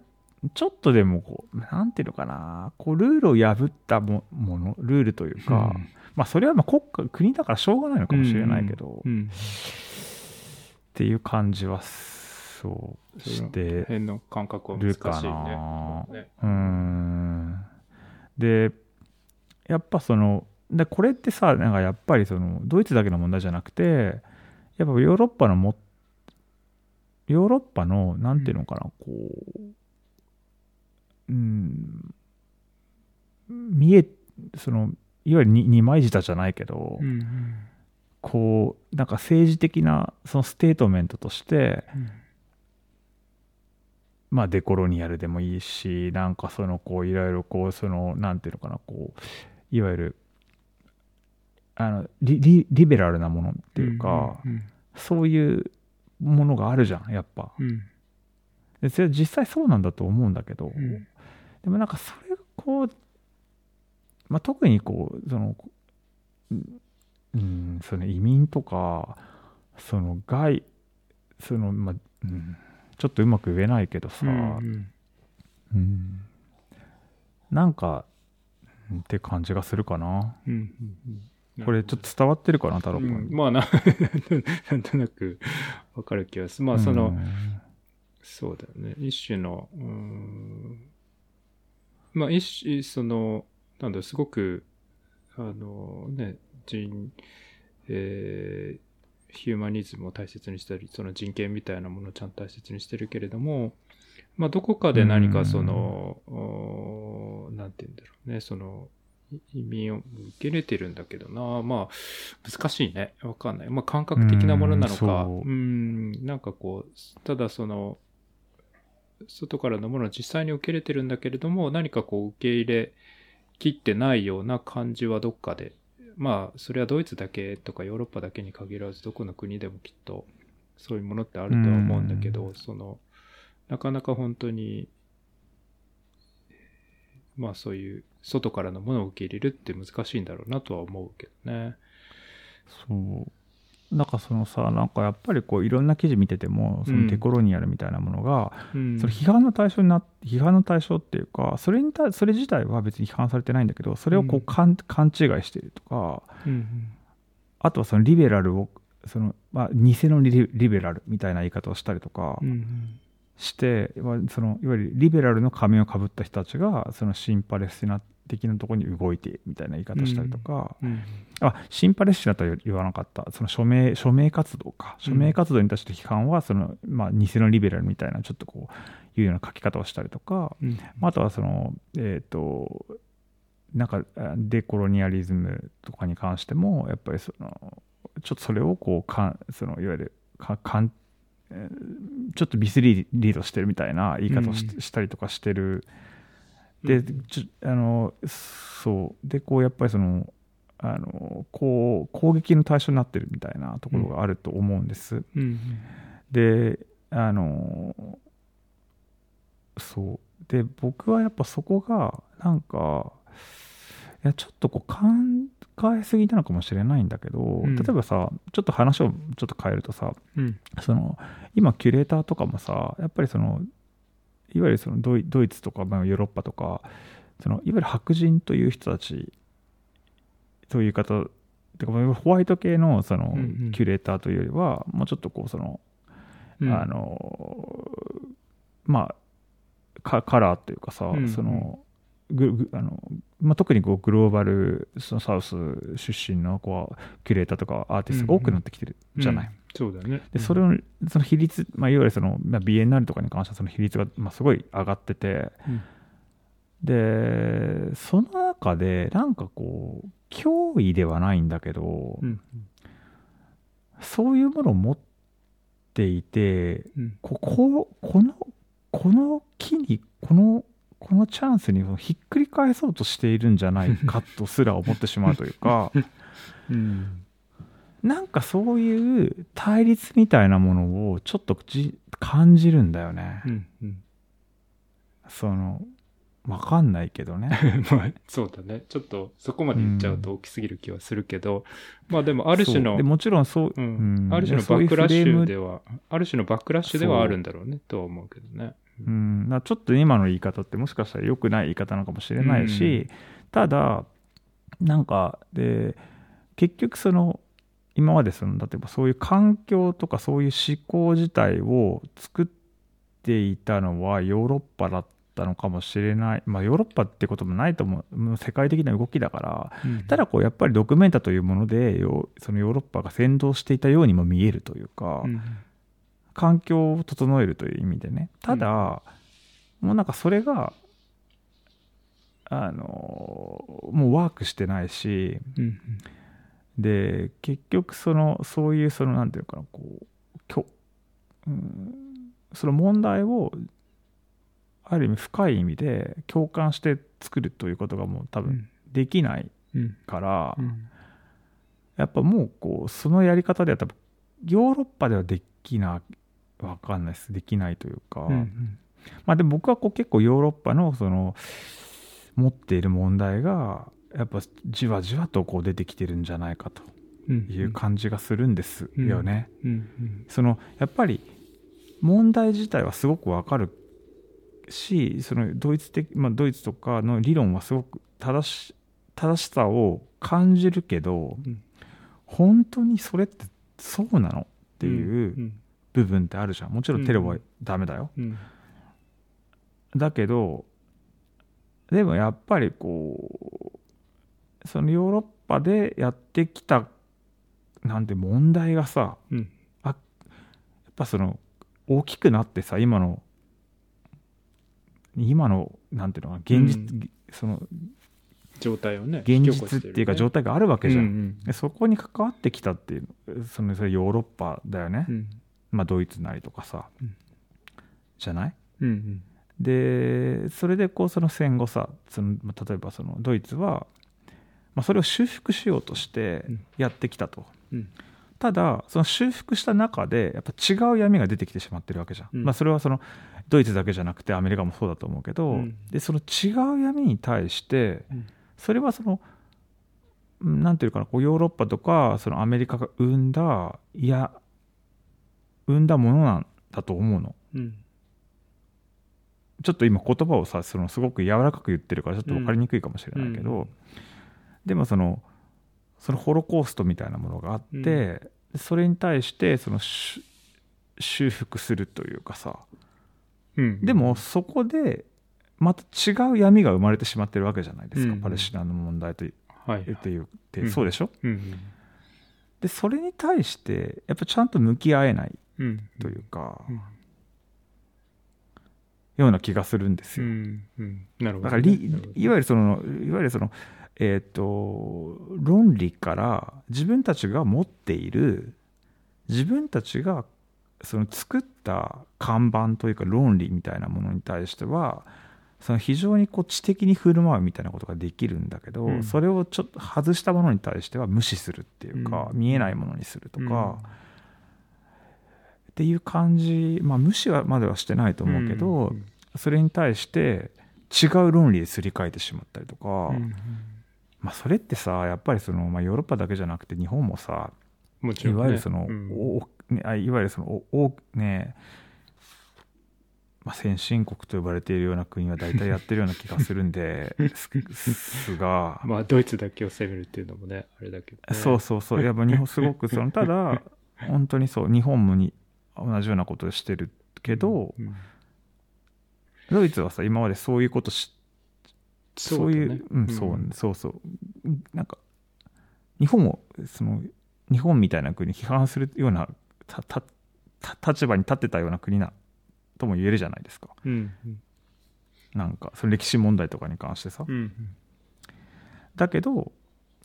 ちょっとでもこうなんていうのかな。こうルールを破ったもものルールというか、まあそれはまあ国家国だからしょうがないのかもしれないけど、っうん。ていう感じはすそうして辺の感覚は難しいね。な。ね。うーん。でやっぱそのでこれってさなんかやっぱりそのドイツだけの問題じゃなくてやっぱヨーロッパのもヨーロッパのなんていうのかな、こううん。見えそのいわゆるに二枚舌じゃないけど、うんうん。こうなんか政治的なそのステートメントとしてまあデコロニアルでもいいしなんかそのこういろいろこうそのなんていうのかなこういわゆるあのリリリベラルなものっていうか、うんそういうものがあるじゃんやっぱ。うん。でそれ実際そうなんだと思うんだけど、うんでもなんかそれがこう、まあ、特にこうそのうんうんその移民とかその外そのまあ、うん、ちょっとうまく言えないけどさ、うんうん。なんかうんって感じがするかな。うんうんうん。これちょっと伝わってるかな太郎う君、んまあな なんとなくわかる気がする。まあその、うん。そうだよね。一種の、うーんまあ一種、その、なんだすごく、あのね、人、えーヒューマニズムを大切にしたり、その人権みたいなものをちゃんと大切にしてるけれども、まあどこかで何かその、おーなんて言うんだろうね、その、い移民を受け入れてるんだけどな、まあ、難しいね。わかんない。まあ感覚的なものなのか、うん、なんかこう、ただその、外からのものを実際に受け入れてるんだけれども、何かこう受け入れきってないような感じはどっかで、まあ、それはドイツだけとかヨーロッパだけに限らず、どこの国でもきっとそういうものってあるとは思うんだけど、その、なかなか本当に、まあそういう外からのものを受け入れるって難しいんだろうなとは思うけどね。そうなんかそのさなんかやっぱりこういろんな記事見ててもそのデコロニアルみたいなものが、うん。それ批判の対象にな批判の対象っていうかそれに対それ自体は別に批判されてないんだけどそれをこううん。勘,、勘違いしているとかうんあとはそのリベラルをその、まあ、偽のリリベラルみたいな言い方をしたりとかうんうん。して、まあそのいわゆるリベラルの仮面をかぶった人たちがそのシンパレスチナ的なところに動いてみたいな言い方をしたりとか、うんあシンパレスチナとは言わなかった。その署名署名活動か。署名活動に対して批判はその、まあ、偽のリベラルみたいなちょっとこういうような書き方をしたりとか、うん。まああとはそのえっ、となんかあデコロニアリズムとかに関してもやっぱりそのちょっとそれをこうかんそのいわゆるかかんえーちょっとミスリードしてるみたいな言い方をし,、たりとかしてるでちょあのそう。でこうやっぱりそのあのこう攻撃の対象になってるみたいなところがあると思うんです。うん。であのそう。で僕はやっぱそこがなんかいやちょっとこう考えすぎなのかもしれないんだけど、ん。例えばさちょっと話をちょっと変えるとさうん。その今キュレーターとかもさやっぱりそのいわゆるそのドイツとか、まあ、ヨーロッパとかそのいわゆる白人という人たちという方てかホワイト系のそのキュレーターというよりはもうちょっとこうその、うん。あのまあカカラーというかさ、うんうん。そのぐぐあのまあ、特にこうグローバルそのサウス出身のこうキュレーターとかアーティストが多くなってきてるじゃない。うん。そうだね。でそれのその比率、まあ、いわゆるその、まあ、BNR とかに関してはその比率が、まあ、すごい上がっててうん。でその中でなんかこう脅威ではないんだけど、うん。そういうものを持っていてうん。こここのこの機にこのこのチャンスにひっくり返そうとしているんじゃないかとすら思ってしまうというかうんなんかそういう対立みたいなものをちょっとじ感じるんだよね。うんうんそのわかんないけどね。まあ、そうだね。ちょっと、そこまで言っちゃうと大きすぎる気はするけど、まあでも、ある種のもちろんそう、うんうんある種のバックラッシュでは、ある種のバックラッシュではあるんだろうね、とは思うけどね。うん、ちょっと今の言い方ってもしかしたら良くない言い方なのかもしれないし、ただなんかで結局その今までその例えばそういう環境とかそういう思考自体を作っていたのはヨーロッパだったのかもしれない。まあヨーロッパってこともないと思う。世界的な動きだから。うん。ただこうやっぱりドキュメンタというものでよそのヨーロッパが先導していたようにも見えるというか、うん環境を整えるという意味でね。ただ、もうなんかそれがあのもうワークしてないしうん。で結局そのそういうそのなんていうのかなこうきょ、うん、その問題をある意味深い意味で共感して作るということがもう多分うん。できないうん。から、うん。やっぱもうこうそのやり方では多分ヨーロッパではできないわかんないです。できないというか、うんまあでも僕はこう結構ヨーロッパのその持っている問題がやっぱじわじわとこう出てきてるんじゃないかとうんいう感じがするんですよね。うんうんそのやっぱり問題自体はすごくわかるしそのドイツ的、まあ、ドイツとかの理論はすごく正し正しさを感じるけど、うん。本当にそれってそうなのっていううん部分ってあるじゃん。もちろんテロはダメだよ、うん。だけどでもやっぱりこうそのヨーロッパでやってきたなんて問題がさうん。やっぱその大きくなってさ今の今のなんていうのかな現実、うその状態をね現実っていうか状態があるわけじゃん、うん。でそこに関わってきたっていうそのそれヨーロッパだよね、うんまあドイツなりとかさ、うんじゃない？うんうん。でそれでこうその戦後さそのまあ例えばそのドイツは、まあ、それを修復しようとしてうん。やってきたと、うん。ただその修復した中でやっぱ違う闇が出てきてしまってるわけじゃん、うん。まあ、それはそのドイツだけじゃなくてアメリカもそうだと思うけど、うん。でその違う闇に対してうん。それはそのうんなんていうかなこうヨーロッパとかそのアメリカが生んだいや生んだものなんだと思うの。うん。ちょっと今言葉をさそのすごく柔らかく言ってるからちょっと分かりにくいかもしれないけど、うん。でもそのそのホロコーストみたいなものがあって、それに対してそのし修復するというかさうん。でもそこでまた違う闇が生まれてしまってるわけじゃないですか、うん。パレスチナの問題といはい。っていうって、うんそうでしょ？うん。でそれに対してやっぱちゃんと向き合えない。うんというか、うん。ような気がするんですうよ。ん。うん。なるほどだからいわゆるそのいわゆるそのえっ、と論理から自分たちが持っている自分たちがその作った看板というか論理みたいなものに対してはその非常にこう知的に振る舞うみたいなことができるんだけど、うん。それをちょっと外したものに対しては無視するっていうか、うん。見えないものにするとか、っていう感じまあ無視はまではしてないと思うけど、うんそれに対して違う論理ですり替えてしまったりとか、うんまあ、それってさやっぱりその、まあ、ヨーロッパだけじゃなくて日本もさいもちろんね。わゆるその、うん。おねあいわゆるそのおおねまあ、先進国と呼ばれているような国は大体やってるような気がするんで すすが、まあドイツだけを攻めるっていうのもねあれだけどね。そうそうそう。やっぱ日本すごくそのただ本当にそう日本もに同じようなことをしてるけど、うんドイツはさ今までそういうことしそういううん、そうそうそう。なんか日本をその日本みたいな国批判するようなたたた立場に立ってたような国なとも言えるじゃないですか。うんうん。なんかその歴史問題とかに関してさ、うん。だけど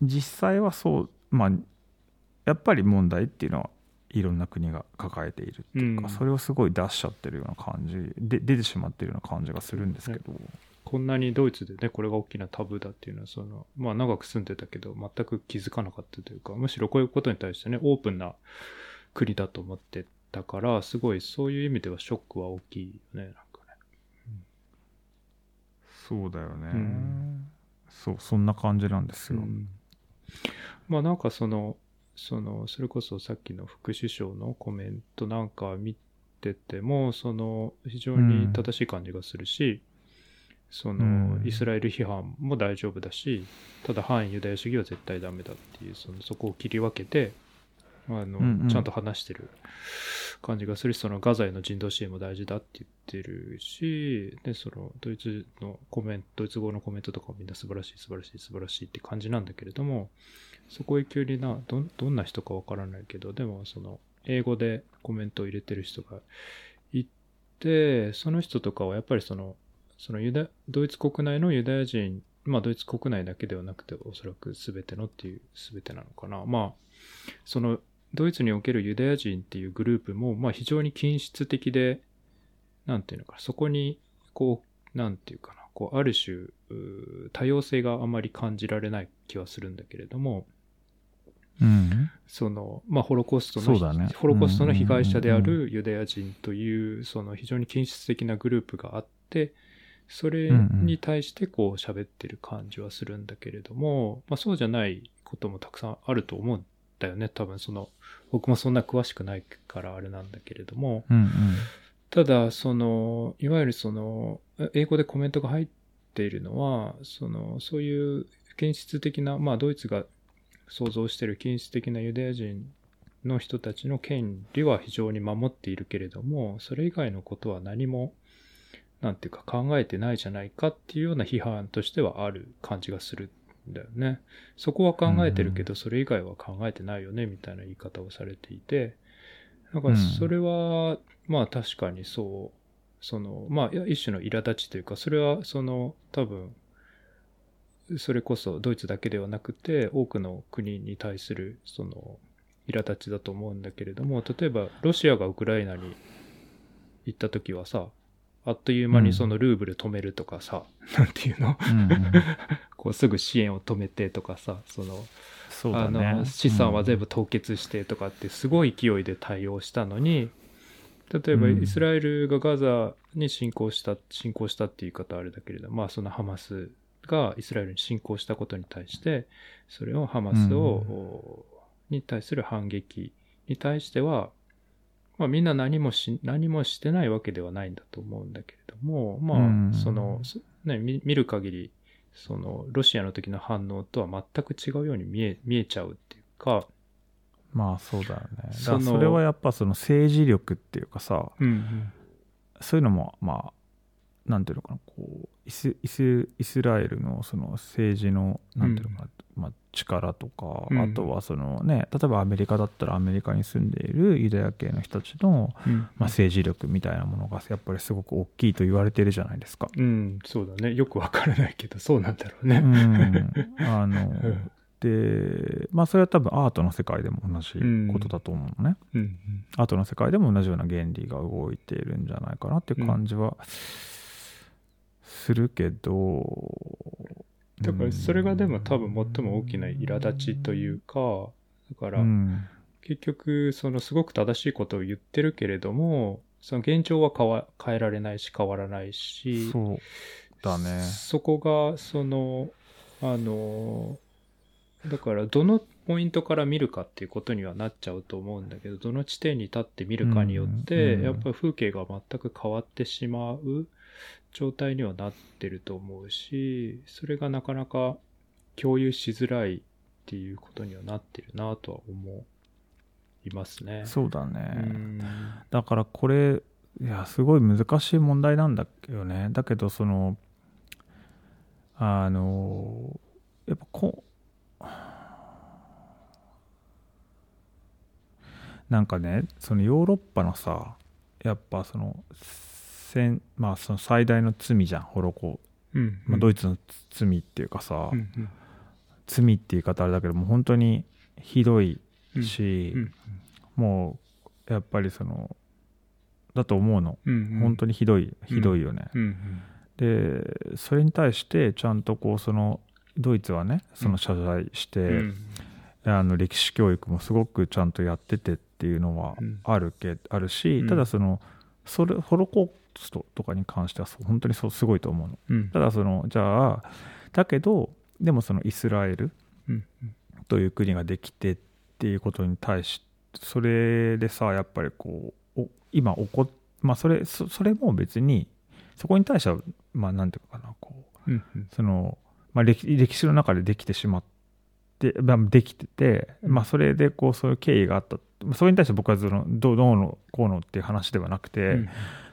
実際はそうまあやっぱり問題っていうのはいろんな国が抱えているっていうか、うん。それをすごい出しちゃってるような感じで出てしまってるような感じがするんですけど、こんなにドイツでねこれが大きなタブーだっていうのはそのまあ長く住んでたけど全く気づかなかったというかむしろこういうことに対してねオープンな国だと思ってたからすごいそういう意味ではショックは大きいよねなんかね。そうだよね、うん。そうそんな感じなんですよ、うん。まあなんかそのそのそれこそさっきの副首相のコメントなんか見ててもその非常に正しい感じがするし、そのうん。イスラエル批判も大丈夫だし、ただ反ユダヤ主義は絶対ダメだっていうそのそこを切り分けてあの、うんうん。ちゃんと話してる感じがするし、そのガザへの人道支援も大事だって言ってるし、で、そのドイツのコメント、ドイツ語のコメントとかもみんな素晴らしい、素晴らしい、素晴らしいって感じなんだけれども、そこへ急にな、どん、どんな人かわからないけど、でもその、英語でコメントを入れてる人がいて、その人とかはやっぱりその、そのユダ、ドイツ国内のユダヤ人、まあドイツ国内だけではなくて、おそらく全てのっていう、全てなのかな。まあ、その、ドイツにおけるユダヤ人っていうグループも、まあ非常に均質的で、なんていうのか、そこに、こう、なんていうかな、こう、ある種、多様性があまり感じられない気はするんだけれども、うん。その、まあ、ホロコーストの、ねホロコーストの被害者であるユダヤ人という、その非常に均質的なグループがあって、それに対してこう喋ってる感じはするんだけれども、まあ、そうじゃないこともたくさんあると思うんだよね。多分その、僕もそんな詳しくないからあれなんだけれども、うんうん。ただ、その、いわゆるその、英語でコメントが入っているのは、その、そういう現実的な、まあ、ドイツが想像している均質的なユダヤ人の人たちの権利は非常に守っているけれども、それ以外のことは何も、なんていうか考えてないじゃないかっていうような批判としてはある感じがするんだよね。そこは考えてるけど、それ以外は考えてないよね、みたいな言い方をされていて、だからそれは、まあ確かにそう、その、まあ一種の苛立ちというか、それはその多分、それこそドイツだけではなくて、多くの国に対するその苛立ちだと思うんだけれども、例えばロシアがウクライナに行った時はさ、あっという間にそのルーブル止めるとかさ、なんていうの？うんうん こうすぐ支援を止めてとかさ、その、あそね。の。資産は全部凍結してとかってすごい勢いで対応したのに、例えばうん。イスラエルがガザに侵攻した、侵攻したっていう言い方あれだけれど、まあそのハマスがイスラエルに侵攻したことに対して、それをハマスを、おに対する反撃に対しては、まあみんな何もし、何もしてないわけではないんだと思うんだけれども、まあ、うん。その、そね、見見る限り、その、ロシアの時の反応とは全く違うように見え、見えちゃうっていうか、まあそうだよね。だそのからそれはやっぱその政治力っていうかさ、うん。そういうのもまあ、なんていうのかな、こう、イスイスイスラエルのその政治の、なんていうのかな、まあ、力とか、うんあとはそのね、例えばアメリカだったらアメリカに住んでいるユダヤ系の人たちの、うん。まあ、政治力みたいなものがやっぱりすごく大きいと言われてるじゃないですか。うん、そうだね。よくわからないけど、そうなんだろううね。ん、あの、んで、まあそれは多分アートの世界でも同じことだと思うのね。うん。アートの世界でも同じような原理が動いているんじゃないかなっていう感じはするけど、だから、それがでも多分最も大きな苛立ちというか、だから、うん。結局、そのすごく正しいことを言ってるけれども、その現状は変わ変えられないし変わらないし、そうだね。そこが、その、あの、だから、どのポイントから見るかっていうことにはなっちゃうと思うんだけど、どの地点に立って見るかによって、やっぱり風景が全く変わってしまう状態にはなってると思うし、それがなかなか共有しづらいっていうことにはなってるなとは思いますね。そうだうね。んだからこれ、いや、すごい難しい問題なんだよね。だけど、その、あの、やっぱこう、なんかね、そのヨーロッパのさ、やっぱその、戦まあその最大の罪じゃん、ホロコうんまあ、ドイツの罪っていうかさ、うんうん。罪って言い方あれだけどもう本当にひどいし、うんもうやっぱりそのだと思うの、うんうん。本当にひどいひどいよね、うんでそれに対してちゃんとこうそのドイツはねその謝罪して、うん。あの歴史教育もすごくちゃんとやっててっていうのはうん。あるけ、あるし、うん。ただそのそれホロコーストとかに関してはそう本当にそうすごいと思うの。うん。ただそのじゃあだけどでもそのイスラエルうんという国ができてっていうことに対しそれでさやっぱりこうお今起こっまあそれそそれも別にそこに対してはまあなんていうのかなこううんうん。その、まあ、歴歴史の中でできてしまっで,、まあ、できてて、まあ、それでこうそういう経緯があった。それに対して僕はそのどうどうのこうのっていう話ではなくて、うん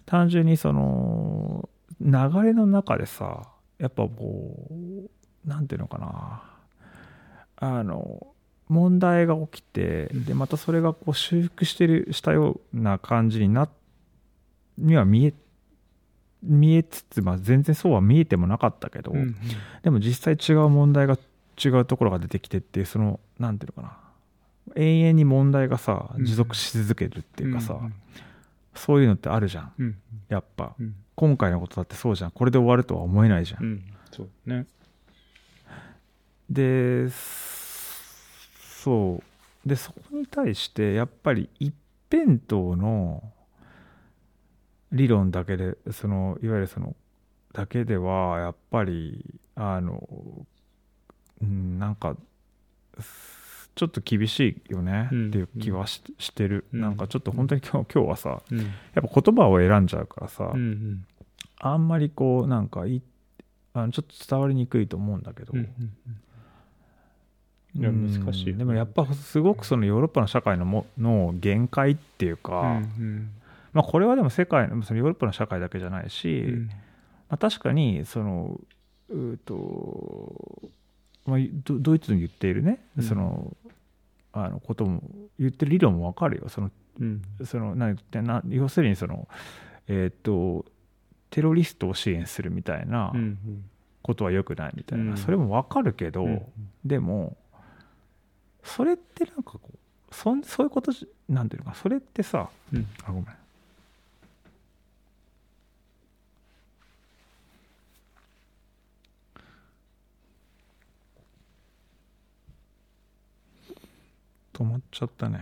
単純にその流れの中でさやっぱこうなんていうのかな。あの問題が起きてうん。でまたそれがこう修復してるしたような感じになには見え見えつつ、まあ、全然そうは見えてもなかったけど、うんでも実際違う問題が違うところが出てきてっていうそのなんていうのかな。永遠に問題がさうん持続し続けるっていうかさ、うんそういうのってあるじゃん。うん。やっぱ。うん。今回のことだってそうじゃん。これで終わるとは思えないじゃん、うん。そうね。でそう。でそこに対してやっぱり一辺倒の理論だけでそのいわゆるそのだけではやっぱりあのうんなんかちょっと厳しいよねうん。っていう気はし,、してる、うん。なんかちょっと本当に今日今日はさうん。やっぱ言葉を選んじゃうからさ、うんあんまりこうなんかいあのちょっと伝わりにくいと思うんだけど、うんいやうん。難しいでもやっぱすごくそのヨーロッパの社会のもの限界っていうか、うんまあ、これはでも世界のそのヨーロッパの社会だけじゃないし、うん。まあ、確かにそのうーと、まあ、ドドイツに言っているね、うん。そのあのことも言ってる理論もわかるよ。そのうん。そのなな？要するにそのえっ、とテロリストを支援するみたいなうんことは良くないみたいな、うん。それもわかるけど、うん。でもそれってなんかこうそんそういうことじなんていうのかそれってさうん。あごめん止まっちゃったね。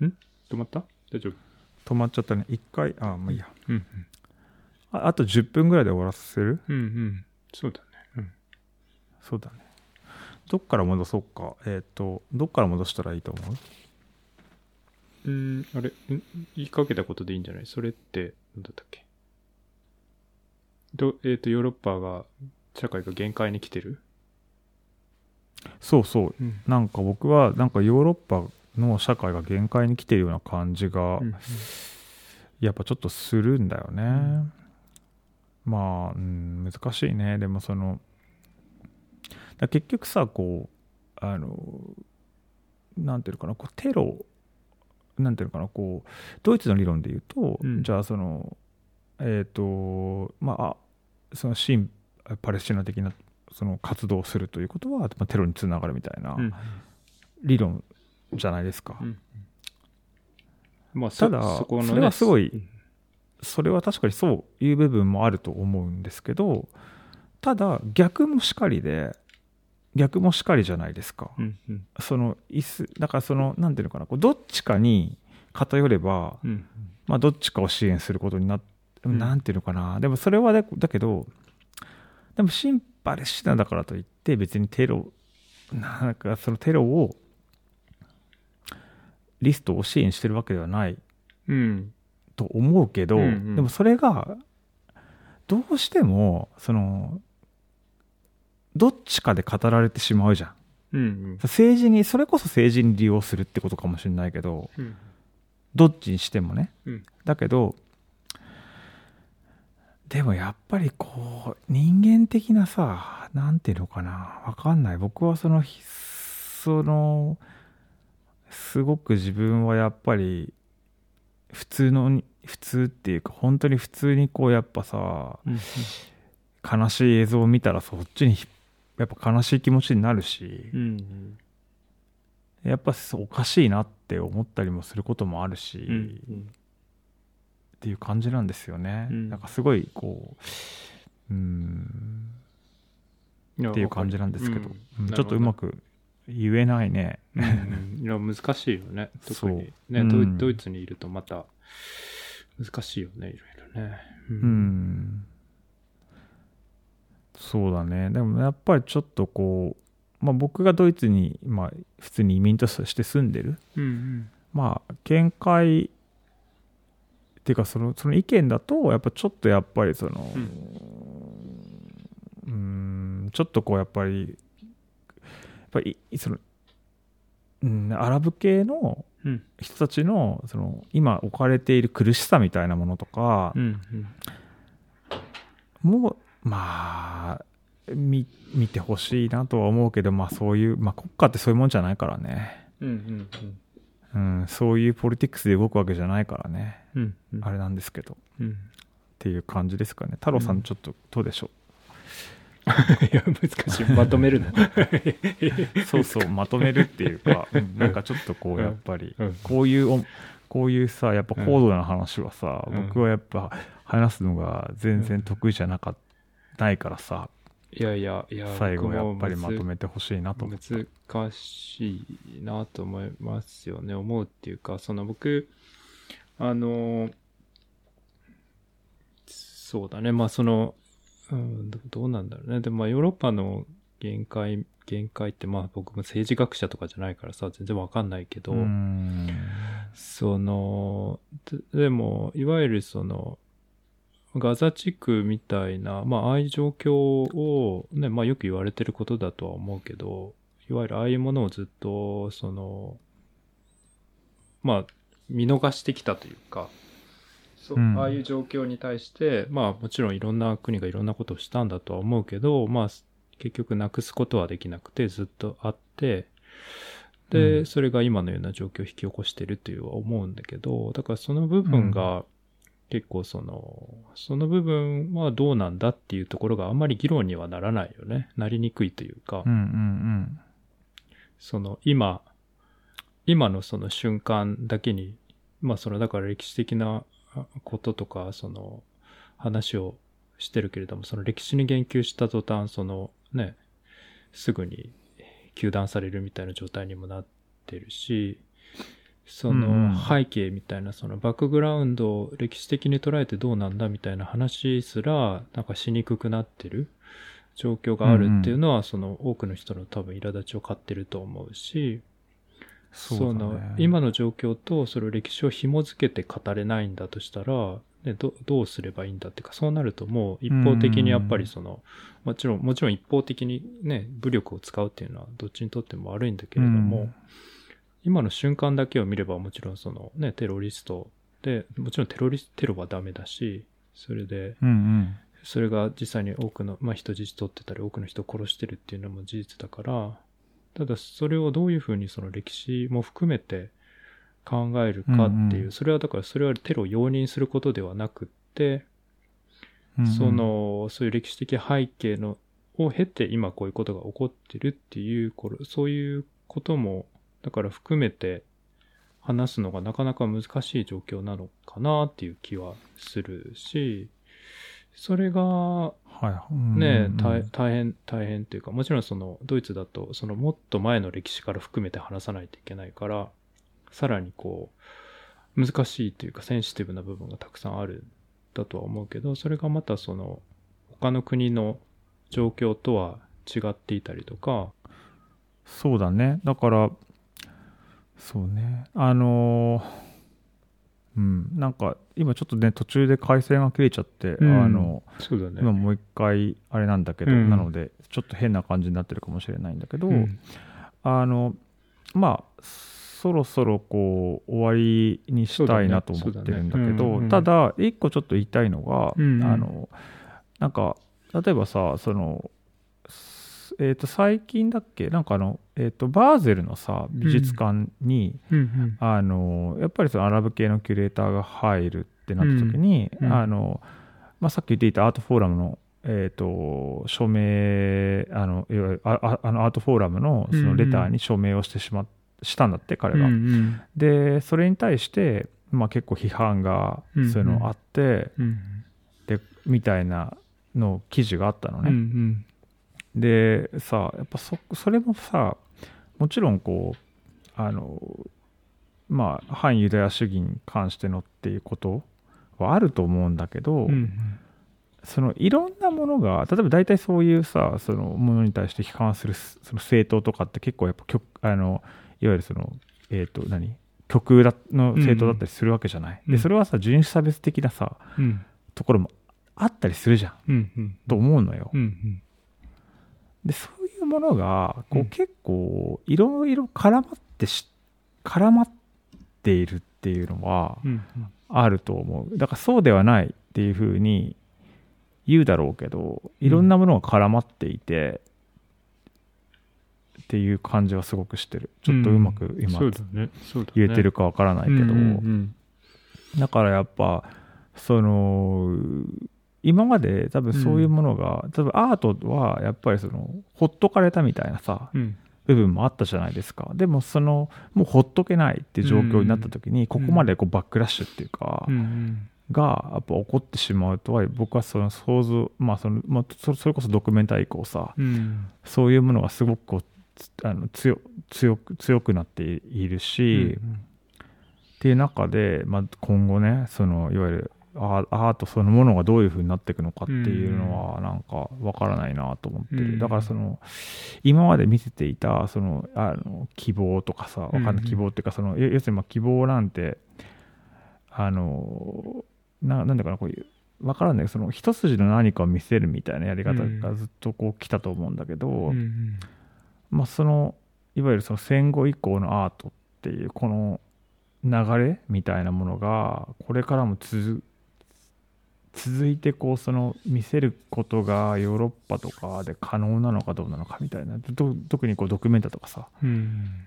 止まった？大丈夫？止まっちゃったね。一回。あまあいいや。うん。ああと10分ぐらいで終わらせる？うんうん。そうだね。うん。そうだね。どっから戻そうか。えっ、とどっから戻したらいいと思う？うん、あれ、ん？言いかけたことでいいんじゃない？それって、なんだったっけ？ど、えっ、と、ヨーロッパが、社会が限界に来てる？そうそう。うん。なんか僕はなんかヨーロッパの社会が限界に来てるような感じがうんやっぱちょっとするんだよね、まあ、うん、難しいね。でもそのだ結局さこうあのなんていうのかなこうテロなんていうのかなこうドイツの理論で言うと、うん。じゃあそのえっ、とまああその新パレスチナ的なその活動をするということは、まあ、テロにつながるみたいなうん。理論じゃないですか、うん。まあ、そただそこの、ね、それはすごいうん。それは確かにそういう部分もあると思うんですけどただ逆もしかりで逆もしかりじゃないですか、うんうん。その椅子だからそのなんていうのかなこうどっちかに偏れば、うん。まあ、どっちかを支援することになって、うん。なんていうのかな。でもそれはだだけどでもシンパレスチナだからといって別にテロなんかそのテロをリストを支援してるわけではないうんと思うけど、うん。うんでもそれがどうしてもそのどっちかで語られてしまうじゃんうん。政治にそれこそ政治に利用するってことかもしれないけどうん。どっちにしてもね。うん。だけどでもやっぱりこう人間的なさなんていうのかなわかんない。僕はそのそのすごく自分はやっぱり普通の普通っていうか本当に普通にこうやっぱさうん悲しい映像を見たらそっちにやっぱ悲しい気持ちになるしうんやっぱおかしいなって思ったりもすることもあるし、うんうんっていう感じなんですよね、うん。なんかすごいこううん。っていう感じなんですけど、うん。ちょっとうまく言えないね。うん。うん。いや難しいよね。特にね、ドイツにいるとまた難しいよね。いろいろね。ううん。そうだね。でもやっぱりちょっとこう、まあ、僕がドイツに、まあ、普通に移民として住んでる。うん。まあ見解っていうかそのその意見だとやっぱちょっとやっぱりそのうんちょっとこうやっぱりやっぱりそのうん、アラブ系のうん。人たちのその今置かれている苦しさみたいなものとかうん。もまあ見見てほしいなとは思うけど、まあ、そういう、まあ、国家ってそういうもんじゃないからね、うん。うん。うん、そういうポリティクスで動くわけじゃないからねうん。うん。あれなんですけどっうん。ていう感じですかね太郎さうんんちょっとどうでしょいや、難しい。まとめるの。う、そうそうまとめるっていうか、うんなんかちょっとこうやっぱり、うん。こういうおこういうさやっぱ高度な話はさ、うん僕はやっぱ話すのが全然得意じゃなかないからさ、いやいや、いや、最後やっぱりまとめてほしいなと。難しいなと思いますよね。思うっていうか、その僕、あの、そうだね。まあその、うん、どうなんだろうね。でもまあヨーロッパの限界、限界ってまあ僕も政治学者とかじゃないからさ、全然わかんないけど、その、でも、いわゆるその、ガザ地区みたいな、まあ、ああいう状況を、ね、まあ、よく言われてることだとは思うけど、いわゆるああいうものをずっと、その、まあ、見逃してきたというか、そううん。ああいう状況に対して、まあ、もちろんいろんな国がいろんなことをしたんだとは思うけど、まあ、結局なくすことはできなくて、ずっとあって、で、うん。それが今のような状況を引き起こしてるっていうのは思うんだけど、だからその部分が結構その、その部分はどうなんだっていうところがあんまり議論にはならないよね。なりにくいというか、うんうん。その今、今のその瞬間だけに、まあそのだから歴史的なこととか、その話をしてるけれども、その歴史に言及した途端、そのね、すぐに糾弾されるみたいな状態にもなってるし、その背景みたいな、そのバックグラウンドを歴史的に捉えてどうなんだみたいな話すら、なんかしにくくなってる状況があるっていうのは、その多くの人の多分苛立ちを買ってると思うし、その今の状況とそれを歴史を紐づけて語れないんだとしたら、ね、どどうすればいいんだっていうかそうなるともう一方的にやっぱりその、もちろんもちろん一方的にね武力を使うっていうのはどっちにとっても悪いんだけれども、うん。今の瞬間だけを見ればもちろんそのねテロリストでもちろんテロリステロはダメだしそれでうんうん。それが実際に多くの、まあ、人質取ってたり多くの人を殺してるっていうのも事実だから、ただそれをどういうふうにその歴史も含めて考えるかっていう、それはだからそれはテロを容認することではなくって、その、そういう歴史的背景の、を経て今こういうことが起こってるっていう、これそういうことも、だから含めて話すのがなかなか難しい状況なのかなっていう気はするし、それが、はいうんね、大変、大変というか、もちろんその、ドイツだと、そのもっと前の歴史から含めて話さないといけないから、さらにこう、難しいというか、センシティブな部分がたくさんある、だとは思うけど、それがまたその、他の国の状況とは違っていたりとか、そうだね。だからそうね。あのーうん。なんか今ちょっとね途中で回線が切れちゃって、うん。あのそうだね。今もう一回あれなんだけど、うん。なのでちょっと変な感じになってるかもしれないんだけど、うん。あのまあそろそろこう終わりにしたいなと思ってるんだけどただ一個ちょっと言いたいのが、うんうん。あのなんか例えばさそのえー、と最近だっけ？なんかあの、えー、とバーゼルのさ美術館に、うん。うんあのやっぱりそのアラブ系のキュレーターが入るってなった時に、うん。うん。あのまあ、さっき言っていたアートフォーラムの、えー、と署名あのいわゆるあああのアートフォーラムのそのレターに署名をしてしまっしたんだって彼が。うんうん。でそれに対して、まあ、結構批判がうんそういうのあって、うんでみたいなの記事があったのうんうね。ん。でさやっぱそそれもさもちろんこうあのまあ反ユダヤ主義に関してのっていうことはあると思うんだけど、うんそのいろんなものが例えば大体そういうさそのものに対して批判するその政党とかって結構やっぱ極あのいわゆるそのえっ、と何？極右だの政党だったりするわけじゃない、うんでそれはさ人種差別的なさうん。ところもあったりするじゃんうんうん。と思うのよ、うんうん。でそものがこううん。結構いろいろ絡まっってし絡まっているっていうのはうんあると思う。だからそうではないっていうふうに言うだろうけどいろんなものが絡まっていて、っていう感じはすごくしてる。ちょっとうまく今。言えてるかわからないけど、だからやっぱその今まで多分そういうものが、多分アートはやっぱりそのほっとかれたみたいなさうん。部分もあったじゃないですか。でもそのもうほっとけないっていう状況になった時に、ここまでこうバックラッシュっていうか、うんうん。がやっぱ起こってしまうとは僕はその想像まあその、まあ、そそれこそドキュメンタリー以降さうん。そういうものがすごくこうつあの強強く強くなっているし、っていう中で、まあ、今後ねそのいわゆるアアートそのものがどういう風になっていくのかっていうのはなんかわからないなと思ってる、うん。だからその今まで見せていたそのあの希望とかさわかんないうん希望っていうかその要要するにまあ希望なんてあのななんだかなこういうわからないその一筋の何かを見せるみたいなやり方がずっとこう来たと思うんだけど、うんうん。まあ、そのいわゆるその戦後以降のアートっていうこの流れみたいなものがこれからも続続いてこうその見せることがヨーロッパとかで可能なのかどうなのかみたいなと特にこうドキュメンタとかさうん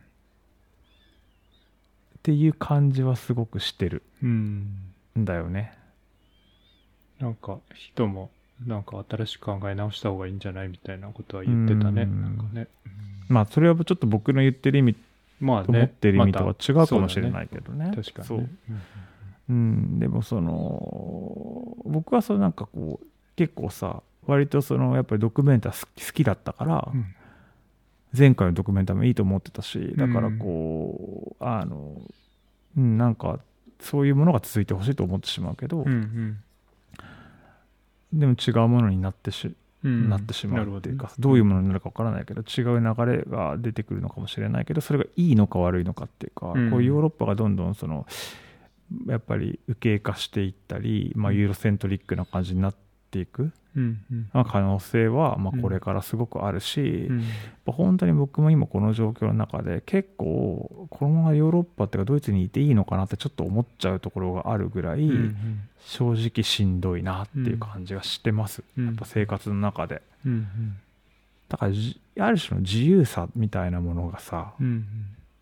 っていう感じはすごくしてるうんんだよね。なんか人もなんか新しく考え直した方がいいんじゃないみたいなことは言ってたね。うんなんかね。まあそれはちょっと僕の言ってる意味まあね。と思ってる意味とは違うかもしれないけどね。確かに、そうね。うん、でもその僕はそのなんかこう結構さ割とそのやっぱりドキュメンタ好き好きだったから、うん。前回のドキュメンタもいいと思ってたしだからこう、あの、うん、なんかそういうものが続いてほしいと思ってしまうけど、うんでも違うものになってし,、うん。なってしまうっていうかね。どういうものになるか分からないけど違う流れが出てくるのかもしれないけどそれがいいのか悪いのかっていうか、うん。こうヨーロッパがどんどんそのやっぱり右傾化していったり、まあ、ユーロセントリックな感じになっていく、うんうん。まあ、可能性はまあうん。これからすごくあるし、うん。本当に僕も今この状況の中で結構このままヨーロッパっていうかドイツにいていいのかなってちょっと思っちゃうところがあるぐらい、うん正直しんどいなっていう感じがしてます、うん。やっぱ生活の中で。うん。だからじある種の自由さみたいなものがさうんうん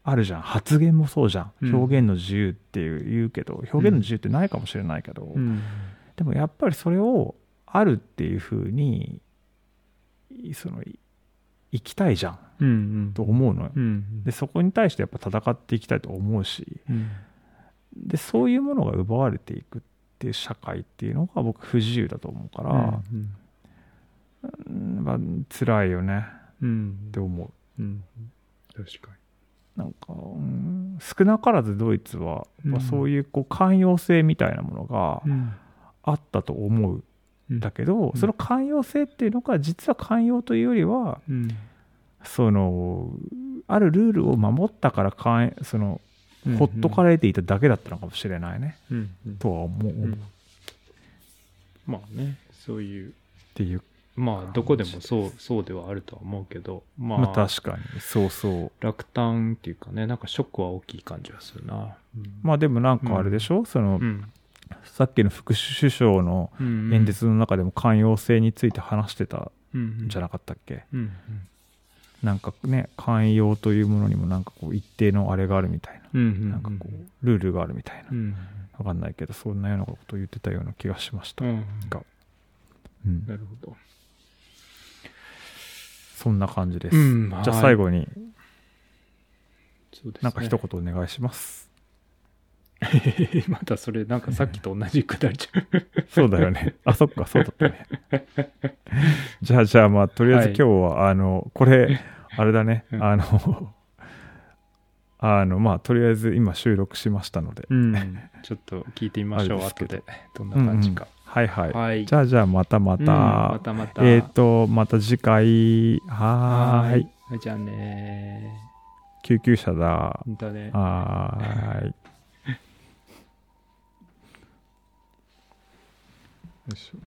あるじゃん。発言もそうじゃん、うん。表現の自由っていう言うけど表現の自由ってないかもしれないけど、うん。でもやっぱりそれをあるっていうふうにそのい生きたいじゃん。うんうん。と思うのよ、うんでそこに対してやっぱ戦っていきたいと思うし。うん。でそういうものが奪われていくっていう社会っていうのが僕不自由だと思うから、うんうん。まあ辛いよね。うん。って思う。うん確かなんか、うん少なからずドイツは、まそういうこう寛容性みたいなものがあったと思うんだけど、うん。その寛容性っていうのが実は寛容というよりはうん。そのあるルールを守ったから寛そのうんほっとかれていただけだったのかもしれないね、うんうん。とは思う、っうん。まあねそういう。ていう、まあどこでもそうそうではあるとは思うけどまあ、まあ確かにそうそう。落胆っていうかねなんかショックは大きい感じはするな、まあでもなんかあれでしょ、その、うん。さっきの副首相のうん演説の中でも寛容性について話してたうんんじゃなかったっけ、うんなんかね寛容というものにもなんかこう一定のあれがあるみたいな、うんうんなんかこうルールがあるみたいな、うんわかんないけどそんなようなことを言ってたような気がしました、うん。が。うん。なるほどそんな感じです、うんじゃあはい最後にそうですね。なんか一言お願いします、またそれなんかさっきと同じくだりちゃう。そうだよね。あそっかそうだったね。じゃあじゃあまあとりあえずはい。今日は、あのこれあれだね、うん。あのあのまあとりあえず今収録しましたので、うん。ちょっと聞いてみましょう後で。どんな感じか、はいはい、はい。じゃあじゃあまたまた、うんまたまた。えっ、とまた次回。はーい。はいじゃあね。救急車だ。ー。またね。はーい。よいしょ